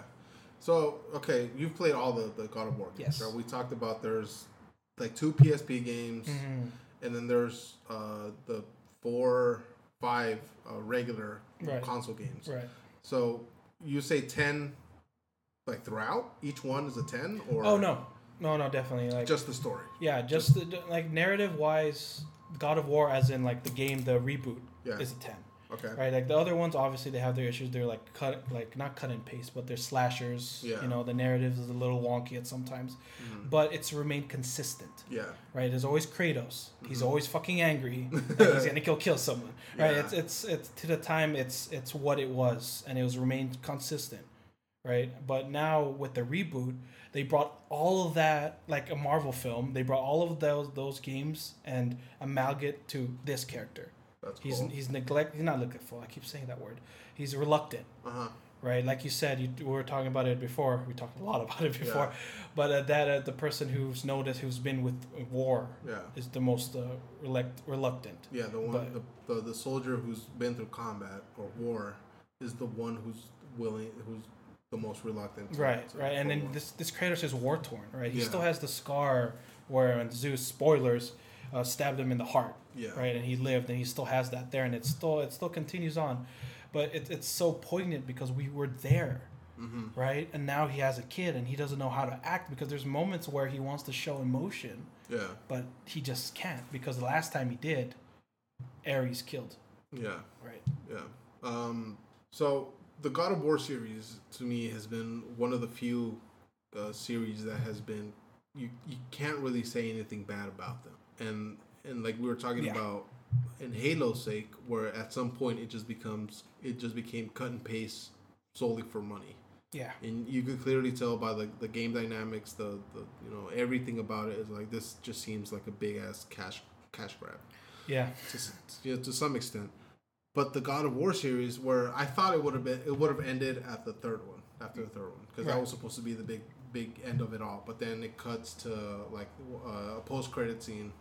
So okay, you've played all the, the God of War games. Yes. Right? We talked about there's like two PSP games, Mhm. and then there's uh, the four, five uh, regular Right. console games. Right. So you say ten, like throughout each one is a ten, or Oh no, no, no, definitely like just the story. yeah, just the, the- like narrative wise, God of War as in like the game, the reboot Yeah. is a ten. Okay. Right, like the other ones, obviously they have their issues. They're like cut, like not cut and paste, but they're slashers. Yeah. You know, the narrative is a little wonky at sometimes, Mhm. but it's remained consistent. Yeah. Right, there's always Kratos. He's Mhm. always fucking angry. he's gonna kill kill someone. Right, Yeah. it's it's it's to the time it's it's what it was, and it was remained consistent. Right, but now with the reboot, they brought all of that like a Marvel film. They brought all of those those games and amalgate to this character. That's He's cool. he's neglect. He's not neglectful. I keep saying that word. He's reluctant, Uh huh. right? Like you said, you we were talking about it before. We talked a lot about it before, Yeah. but uh, that uh, the person who's noticed who's been with war Yeah. is the most uh, relect, reluctant. Yeah, the one, But- the, the the soldier who's been through combat or war is the one who's willing, who's the most reluctant. to- Right, to right, and then this this Kratos is war torn, right? He Yeah. still has the scar where when Zeus spoilers uh, stabbed him in the heart, yeah, right? And he lived, and he still has that there, and it still it still continues on, but it, it's so poignant because we were there, hmm right? And now he has a kid, and he doesn't know how to act because there's moments where he wants to show emotion, yeah, but he just can't because the last time he did, Ares killed, yeah, right? yeah. Um, so the God of War series to me has been one of the few uh, series that has been you you can't really say anything bad about them, and and like we were talking Yeah. about in Halo's sake, where at some point it just becomes it just became cut and paste solely for money. Yeah, and you could clearly tell by the, the game dynamics, the, the you know everything about it is like this just seems like a big ass cash cash grab yeah, to you know, to some extent. But the God of War series, where I thought it would have been, it would have ended at the third one, after the third one, because that was supposed to be the big big end of it all. But then it cuts to like uh, a post credit scene.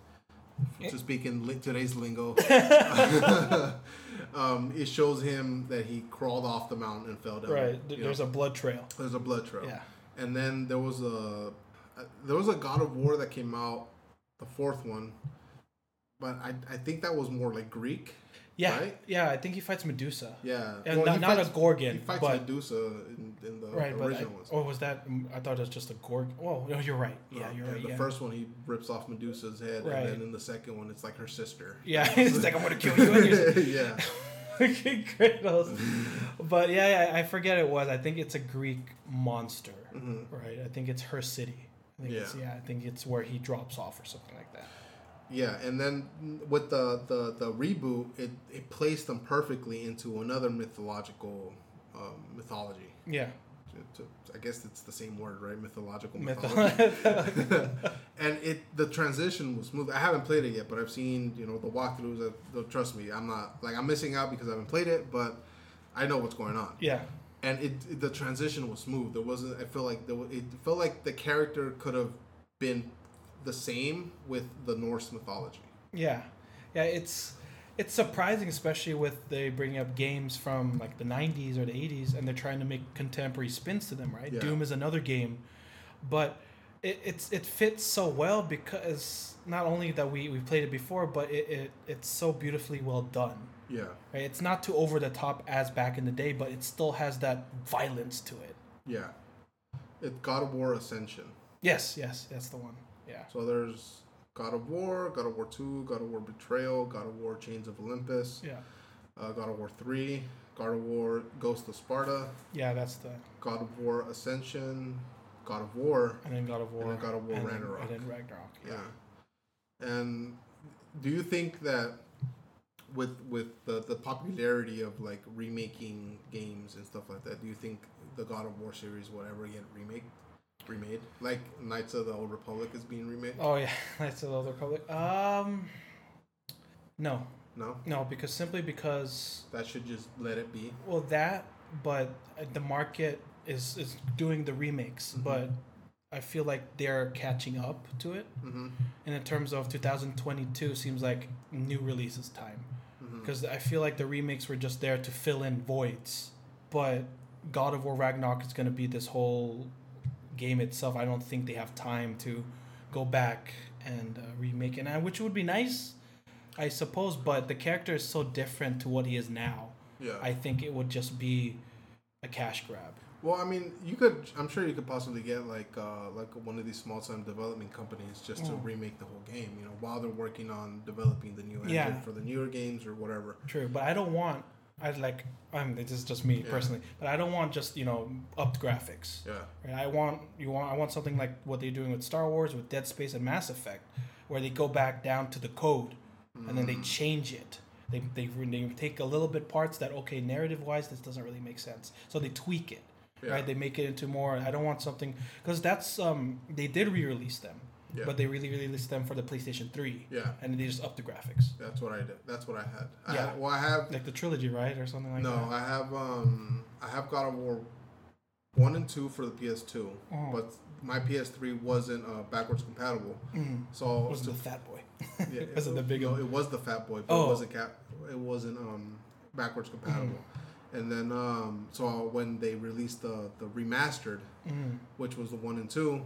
Eh. To speak in li- today's lingo, um, it shows him that he crawled off the mountain and fell down. right. You There's know. a blood trail. There's a blood trail. Yeah, And then there was a uh, there was a God of War that came out, the fourth one, but I I think that was more like Greek. Yeah, Right? yeah. I think he fights Medusa. Yeah, And Well, not, not fights- a Gorgon, He fights but Medusa in, in the right, original ones. or was that? mm, I thought it was just a Gorgon. Oh, no, you're right. Yeah, No, you're and right. The yeah. first one he rips off Medusa's head, Right. and then in the second one it's like her sister. yeah, it's like I'm gonna kill you. And you're yeah. Kratos. But yeah, yeah, I forget it was. I think it's a Greek monster, hmm right? I think it's her city. I think Yeah. yeah, I think it's where he drops off or something like that. Yeah, and then with the the, the reboot, it, it placed them perfectly into another mythological um, mythology. Yeah, To, to- I guess it's the same word, right? Mythological mythology. and it the transition was smooth. I haven't played it yet, but I've seen you know the walkthroughs. That, trust me, I'm not like I'm missing out because I haven't played it, but I know what's going on. yeah, And it, it- the transition was smooth. There wasn't. I feel like there was, it felt like the character could have been the same with the Norse mythology. yeah, yeah. It's it's surprising, especially with they bring up games from like the '90s or the '80s, and they're trying to make contemporary spins to them. Right? Yeah. Doom is another game, but it, it's it fits so well because not only that we we played it before, but it, it it's so beautifully well done. Yeah, Right? It's not too over the top as back in the day, but it still has that violence to it. yeah. It God of War Ascension. Yes, yes, that's the one. Yeah. So there's God of War, God of War Two, God of War Betrayal, God of War Chains of Olympus, Yeah. uh, God of War Three, God of War Ghost of Sparta, Yeah, that's the God of War Ascension, God of War. and then God of War. then God of War and Ragnarok. And then Ragnarok. Yeah. And do you think that with with the, the popularity of like remaking games and stuff like that, do you think the God of War series will ever get remake remade? Like Knights of the Old Republic is being remade? Oh yeah, Knights of the Old Republic. Um, no, No, No, because simply because that should just let it be. well that, but the market is is doing the remakes, Mhm. but I feel like they're catching up to it. Mm-hmm. And in terms of 2022, seems like new releases time. Mm-hmm. because I feel like the remakes were just there to fill in voids. But God of War Ragnarok is going to be this whole game itself. I don't think they have time to go back and uh, remake it, and which would be nice, I suppose. But the character is so different to what he is now. Yeah. I think it would just be a cash grab. Well, I mean, you could. I'm sure you could possibly get like uh, like one of these small time development companies just to remake the whole game. You know, while they're working on developing the new engine Yeah. for the newer games or whatever. True, but I don't want. I like. I'm. This is just me Yeah. personally, but I don't want just you know upped graphics. Yeah. Right? I want you want I want something like what they're doing with Star Wars, with Dead Space and Mass Effect, where they go back down to the code and then they Mm. change it. They, they they take a little bit parts that okay narrative wise this doesn't really make sense, so they tweak it. Yeah. Right? They make it into more. I don't want something because that's um they did re-release them, Yeah. but they really really released them for the PlayStation Three, Yeah. and they just upped the graphics, That's what I did. That's what I had. I Yeah. had well, I have like the trilogy, right, or something like no. that. No, I have um. I have God of War one and two for the PS2, Oh. but my PS3 wasn't uh, backwards compatible. Mm. So it Was to the Fat Boy? Yeah, Was it the big No, it was the Fat Boy, but Oh. it wasn't cap. It wasn't um backwards compatible. Mm-hmm. And then um so when they released the the remastered, Mm. which was the one and two,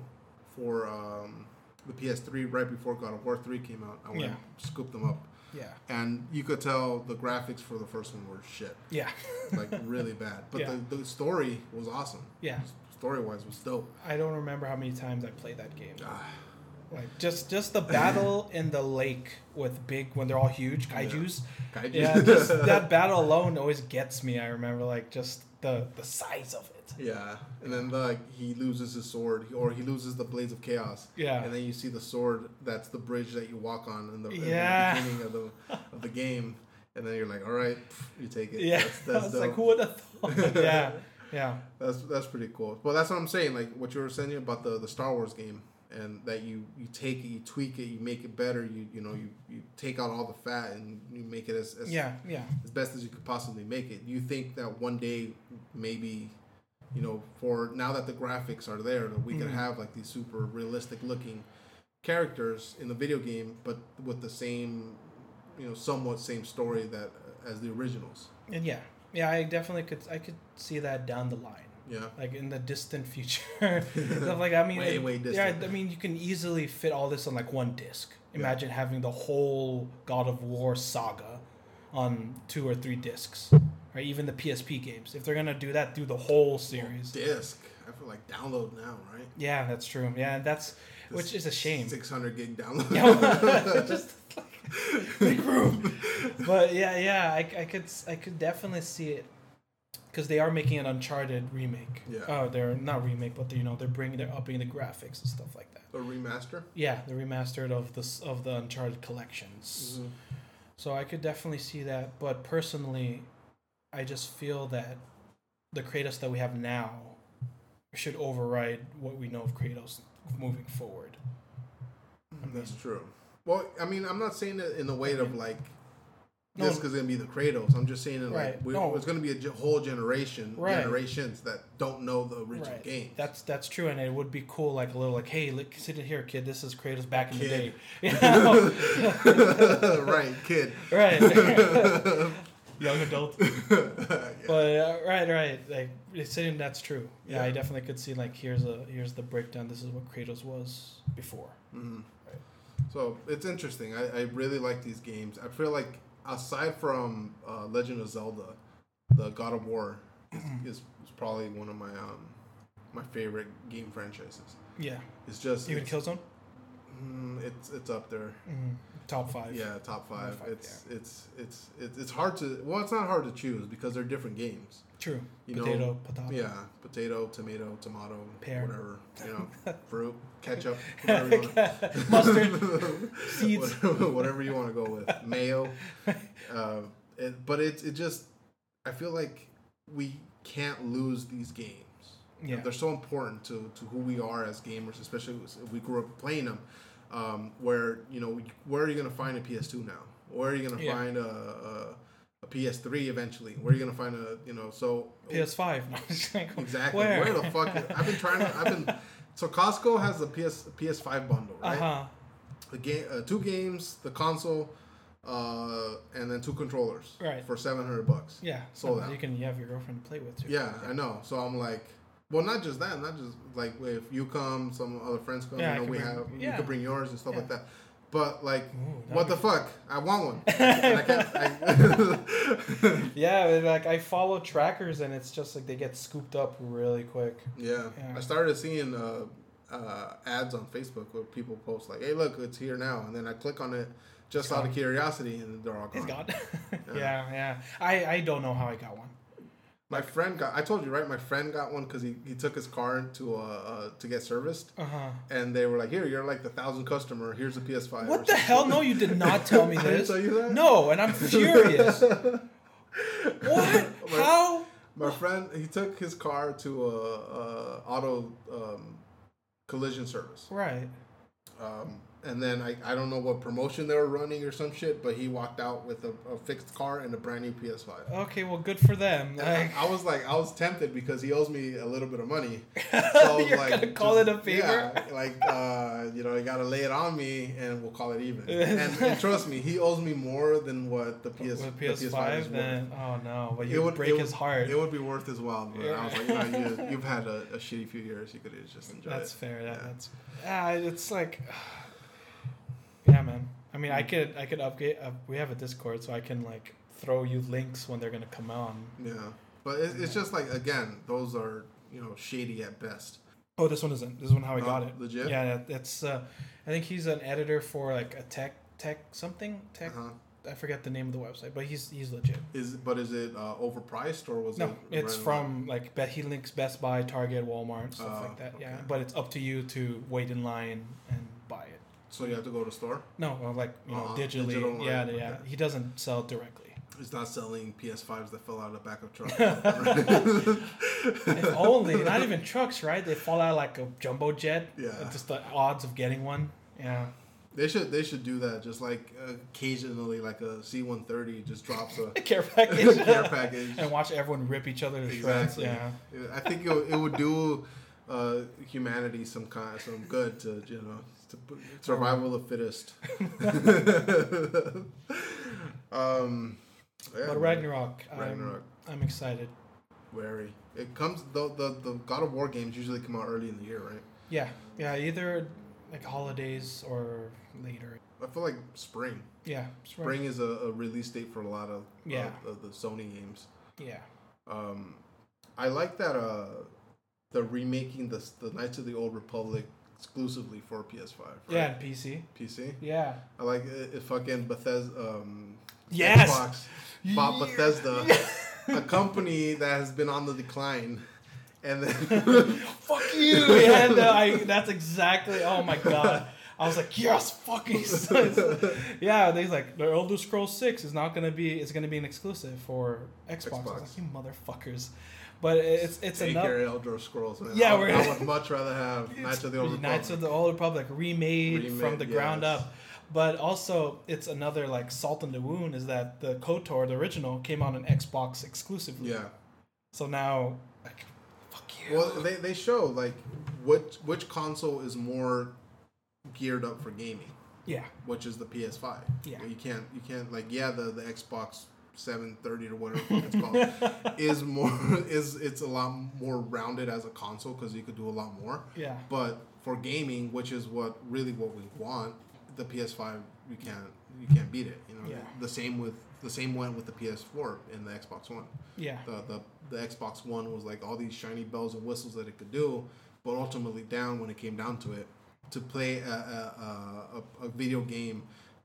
for um the PS3 right before God of War three came out, I went Yeah. and scooped them up, Yeah, and you could tell the graphics for the first one were shit, yeah, like really bad. But Yeah. the, the story was awesome. yeah. Story wise was dope. I don't remember how many times I played that game. Ah, Like just just the battle in the lake with big when they're all huge kaiju's. kaiju. Yeah, just that battle alone always gets me. I remember like just the the size of it. Yeah, and then like he loses his sword, or he loses the blades of chaos. Yeah. and then you see the sword. That's the bridge that you walk on in the, in Yeah. the beginning of the of the game. And then you're like, all right, you take it. Yeah, that's, I that's dope. like, who would have thought? yeah, yeah, That's that's pretty cool. But that's what I'm saying. Like what you were saying about the the Star Wars game, and that you you take it, you tweak it, you make it better. You you know you you take out all the fat and you make it as as, yeah, yeah. as best as you could possibly make it. You think that one day maybe. You know, for now that the graphics are there, that we can Mhm. have like these super realistic looking characters in the video game, but with the same, you know, somewhat same story that as the originals. And yeah, yeah. I definitely could. I could see that down the line. Yeah, like in the distant future. Stuff like I mean, Way, it- way yeah. I mean, you can easily fit all this on like one disc. Imagine having the whole God of War saga on two or three discs, right? Even the PSP games. If they're gonna do that, do the whole series. disc. I feel like download now, right? Yeah, that's true. Yeah, that's which is a shame. Six hundred gig download. Yeah, just like big room. But yeah, yeah, I, I could I could definitely see it because they are making an Uncharted remake. Yeah. Oh, they're not remake, but they, you know they're bringing they're upping the graphics and stuff like that. a remaster. Yeah, the remastered of this of the Uncharted collections. Mm-hmm. So I could definitely see that. But personally, I just feel that the Kratos that we have now should override what we know of Kratos moving forward. I mean- That's true. Well, I mean, I'm not saying it in the way of like No. this is gonna be the Kratos. I'm just saying it Right. like we No. it's gonna be a whole generation, Right. generations that don't know the original Right. game. That's that's true, and it would be cool, like a little like, hey, look, sit in here, kid. This is Kratos back in Kid. the day. You know? right, kid. right. Young adult. Yeah. But uh, right, right. Like saying that's true. Yeah, Yeah. I definitely could see like here's a here's the breakdown. This is what Kratos was before. Mhm. So it's interesting. I, I really like these games. I feel like aside from uh, Legend of Zelda, the God of War is, is, is probably one of my um my favorite game franchises. Yeah. It's just Even it's, Killzone. mm, it's it's up there. Mm, top five. Yeah, top five. five, it's, it's it's it's it's hard to well, it's not hard to choose because they're different games. True. You know, Potato, potato. Yeah, potato, tomato, tomato, Pear. whatever. You know, fruit, ketchup, whatever you want. Mustard. seeds. whatever, you want to go with, mayo. Uh, it, but it's it just, I feel like we can't lose these games. Yeah. They're so important to, to who we are as gamers, especially if we grew up playing them. Um, where you know, where are you gonna find a PS2 now? Where are you gonna Yeah. find a, a a PS3 eventually? Where are you gonna find a you know so PS5. No, I'm just like, exactly Where? where, the fuck? I've been trying to. I've been so Costco has the PS PS5 bundle, right? Uh right? huh. The game, uh, two games, the console, uh, and then two controllers, Right. For seven hundred bucks. Yeah. So out. You can you have your girlfriend to play with too. Yeah, I know. So I'm like, well, not just that, not just like if you come, some other friends come, Yeah, you know, we bring- have, you could bring yours and stuff Yeah. like that. But like, Ooh, what the fuck? I want one. I I, Yeah, like I follow trackers and it's just like they get scooped up really quick. yeah. Yeah. I started seeing uh, uh, ads on Facebook where people post like, "Hey, look, it's here now," and then I click on it just It's out of curiosity, and they're all gone. It's gone. yeah, yeah. I I don't know how I got one. My friend got. I told you right. My friend got one because he, he took his car to uh, uh to get serviced, Uh huh. and they were like, "Here, you're like the thousand customer. Here's a PS5." What the hell? No, you did not tell me this. tell you that? No, and I'm furious. what? My- How? My friend, he took his car to a, a auto um, collision service, Right. um, and then I, I don't know what promotion they were running or some shit, but he walked out with a, a fixed car and a brand new PS5. Okay, well, good for them. Like, I, I was like, I was tempted because he owes me a little bit of money. So you're like, gonna call just- it a favor. Yeah, like uh, you know, you gotta lay it on me, and we'll call it even. and, and trust me, he owes me more than what the PS With the PS5, PS5 is worth. then oh no, but It you would- break it his heart. It would be worth his while, but I was like, you know, you, you've had a, a shitty few years. You could have just enjoyed That's it. fair. That, Yeah. That's yeah. It's like yeah, man. I mean, I could I could update. Uh, we have a Discord, so I can like throw you links when they're gonna come on. Yeah, but it, it's just like again, those are you know shady at best. Oh, this one isn't. This one how I Oh, got it. legit? Yeah, that- it's. Uh, I think he's an editor for like a tech tech something tech. Uh-huh. I forget the name of the website, but he's he's legit. Is but is it uh, overpriced or was No, it? it's from like bet he links Best Buy, Target, Walmart, stuff Oh, like that. Yeah, but it's up to you to wait in line and buy it. So you have to go to store. No, well, like you know, Uh, digitally. digital, yeah, right, yeah. okay. He doesn't sell directly. He's not selling PS5s that fell out of the back of truck. if only, not even trucks, right? They fall out like a jumbo jet. Yeah. Just the odds of getting one. Yeah. They should they should do that. Just like occasionally, like a C one thirty just drops a Care package. care package. and watch everyone rip each other to shreds. Exactly. Yeah. I think it, would- it would do uh, humanity some kind some good to you know survival of the fittest. um, yeah, But. Ragnarok, Ragnarok. I'm, I'm excited. Wary. It comes the, the the God of War games usually come out early in the year, right? Yeah, yeah, either like holidays or later. I feel like spring. Yeah, Spring is a, a release date for a lot of Yeah. of, of the Sony games. Yeah, Um, I like that uh, they're remaking the the Knights of the Old Republic exclusively for PS5. Right? yeah, and PC. PC. Yeah. I like it, it fucking Bethesda. Um, Yes. Xbox bought Bethesda, a company that has been on the decline, and then Fuck you! And uh, I, that's exactly. Oh my god. I was like, yes, fucking. yeah, they like the Elder Scrolls Six is not gonna be. It's gonna be an exclusive for Xbox. I was Xbox. like, you motherfuckers. But it's it's take enough. of Elder Scrolls. Man. Yeah, I, we're- I would much rather have Knights of the Old Republic. Knights of the Old Republic remade, from Remade, the ground up. But also, it's another like salt in the wound is that the KOTOR, the original, came out on Xbox exclusively. yeah. So now, like, fuck you. Well, they, they show like which which console is more geared up for gaming, yeah, which is the PS5. Yeah. You can't you can't like yeah the the Xbox 730 or whatever it's called is more is it's a lot more rounded as a console because you could do a lot more. yeah, But for gaming, which is what really what we want, the PS5 you can't you can't beat it. You know, Yeah. the same with the same went with the PS4 and the Xbox One. yeah, The, the the Xbox One was like all these shiny bells and whistles that it could do, but ultimately down when it came down to it, to play a a, a, a video game,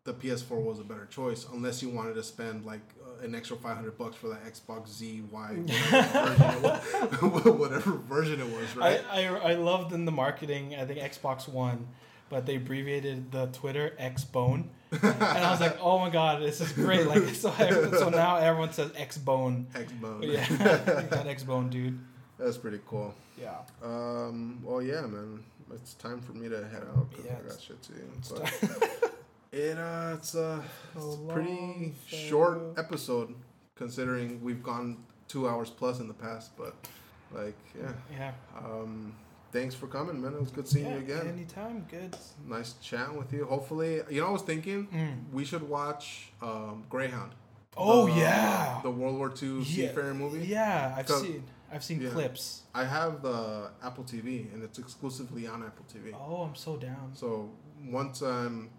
the PS4 was a better choice unless you wanted to spend like uh, an extra 500 bucks for that Xbox Z Y whatever, version it was, whatever version it was, right? I, I I loved in the marketing. I think Xbox One, but they abbreviated the Twitter X Bone, and I was like, oh my god, this is great. Like so, so now everyone says X Bone. Xbone. Yeah, that X Bone dude. That's pretty cool. Yeah. Um, well, yeah, man. It's time for me to head out. 'cause Yeah, I got shit to do. It uh, it's a it's a pretty short episode considering we've gone two hours plus in the past. But like, yeah. Yeah. Um, thanks for coming, man. It was good seeing yeah you again. Anytime. Good. Nice chatting with you. Hopefully, you know, I was thinking Mm. we should watch um, Greyhound. Oh The- yeah. the World War II Yeah. seafarer movie. Yeah, I've seen. I've seen Yeah. clips. I have the Apple TV, and it's exclusively on Apple TV. Oh, I'm so down. So once um,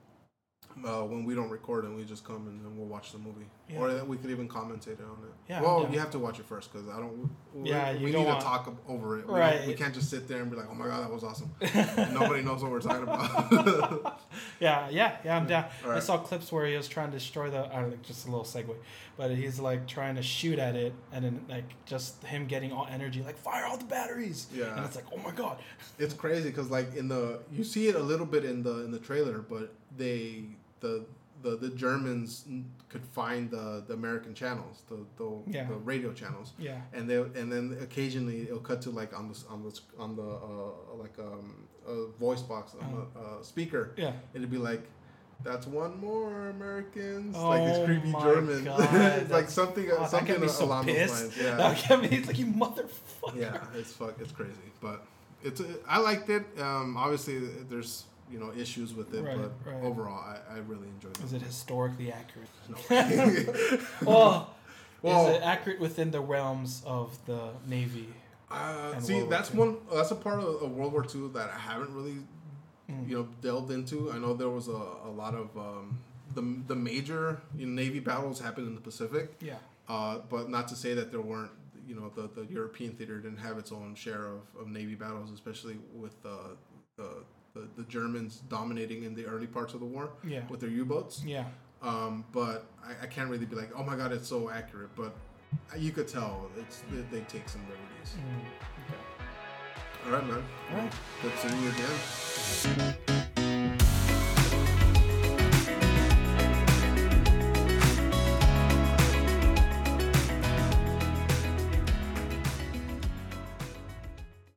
uh, when we don't record and we just come and then we'll watch the movie, Yeah. or we could even commentate on it. Yeah, Well, down. you have to watch it first because I don't. We, Yeah, we need to want- talk over it. We Right. We can't just sit there and be like, "Oh my god, that was awesome." Nobody knows what we're talking about. Yeah, yeah, yeah. I'm down. All I saw clips where he was trying to destroy the. I don't know, just a little segue, but he's like trying to shoot at it, and then like just him getting all energy, like fire all the batteries. Yeah. And it's like, oh my god. it's crazy because like in the you see it a little bit in the in the trailer, but they the the, the Germans could find the, the American channels, the the, Yeah. the radio channels. Yeah. and they and then occasionally it'll cut to like on the on the on the uh, like um a voice box on a uh, speaker. Yeah. It'd be like. That's one more Americans, like these Oh creepy my Germans, God, like something, Oh, that something me so along pissed. those lines. Yeah, That me. It's like you motherfucker. yeah, it's fuck, it's crazy, but it's I liked it. Um, obviously, there's you know issues with it, Right, but right. overall, I, I really enjoyed Is it. it historically accurate? No. Well, Well- is it accurate within the realms of the Navy? Uh, see, World that's one. That's a part of, of World War II that I haven't really, Mm. you know, delved into. I know there was a, a lot of um, the the major you know, Navy battles happened in the Pacific, Yeah. uh, but not to say that there weren't. You know, the, the European theater didn't have its own share of, of Navy battles, especially with uh, the, the the Germans dominating in the early parts of the war Yeah. with their U-boats. Yeah. Um, but I, I can't really be like, oh my god, it's so accurate. But you could tell it's they, they take some liberties. Mm. Okay. All right, man. All right. Good seeing you again.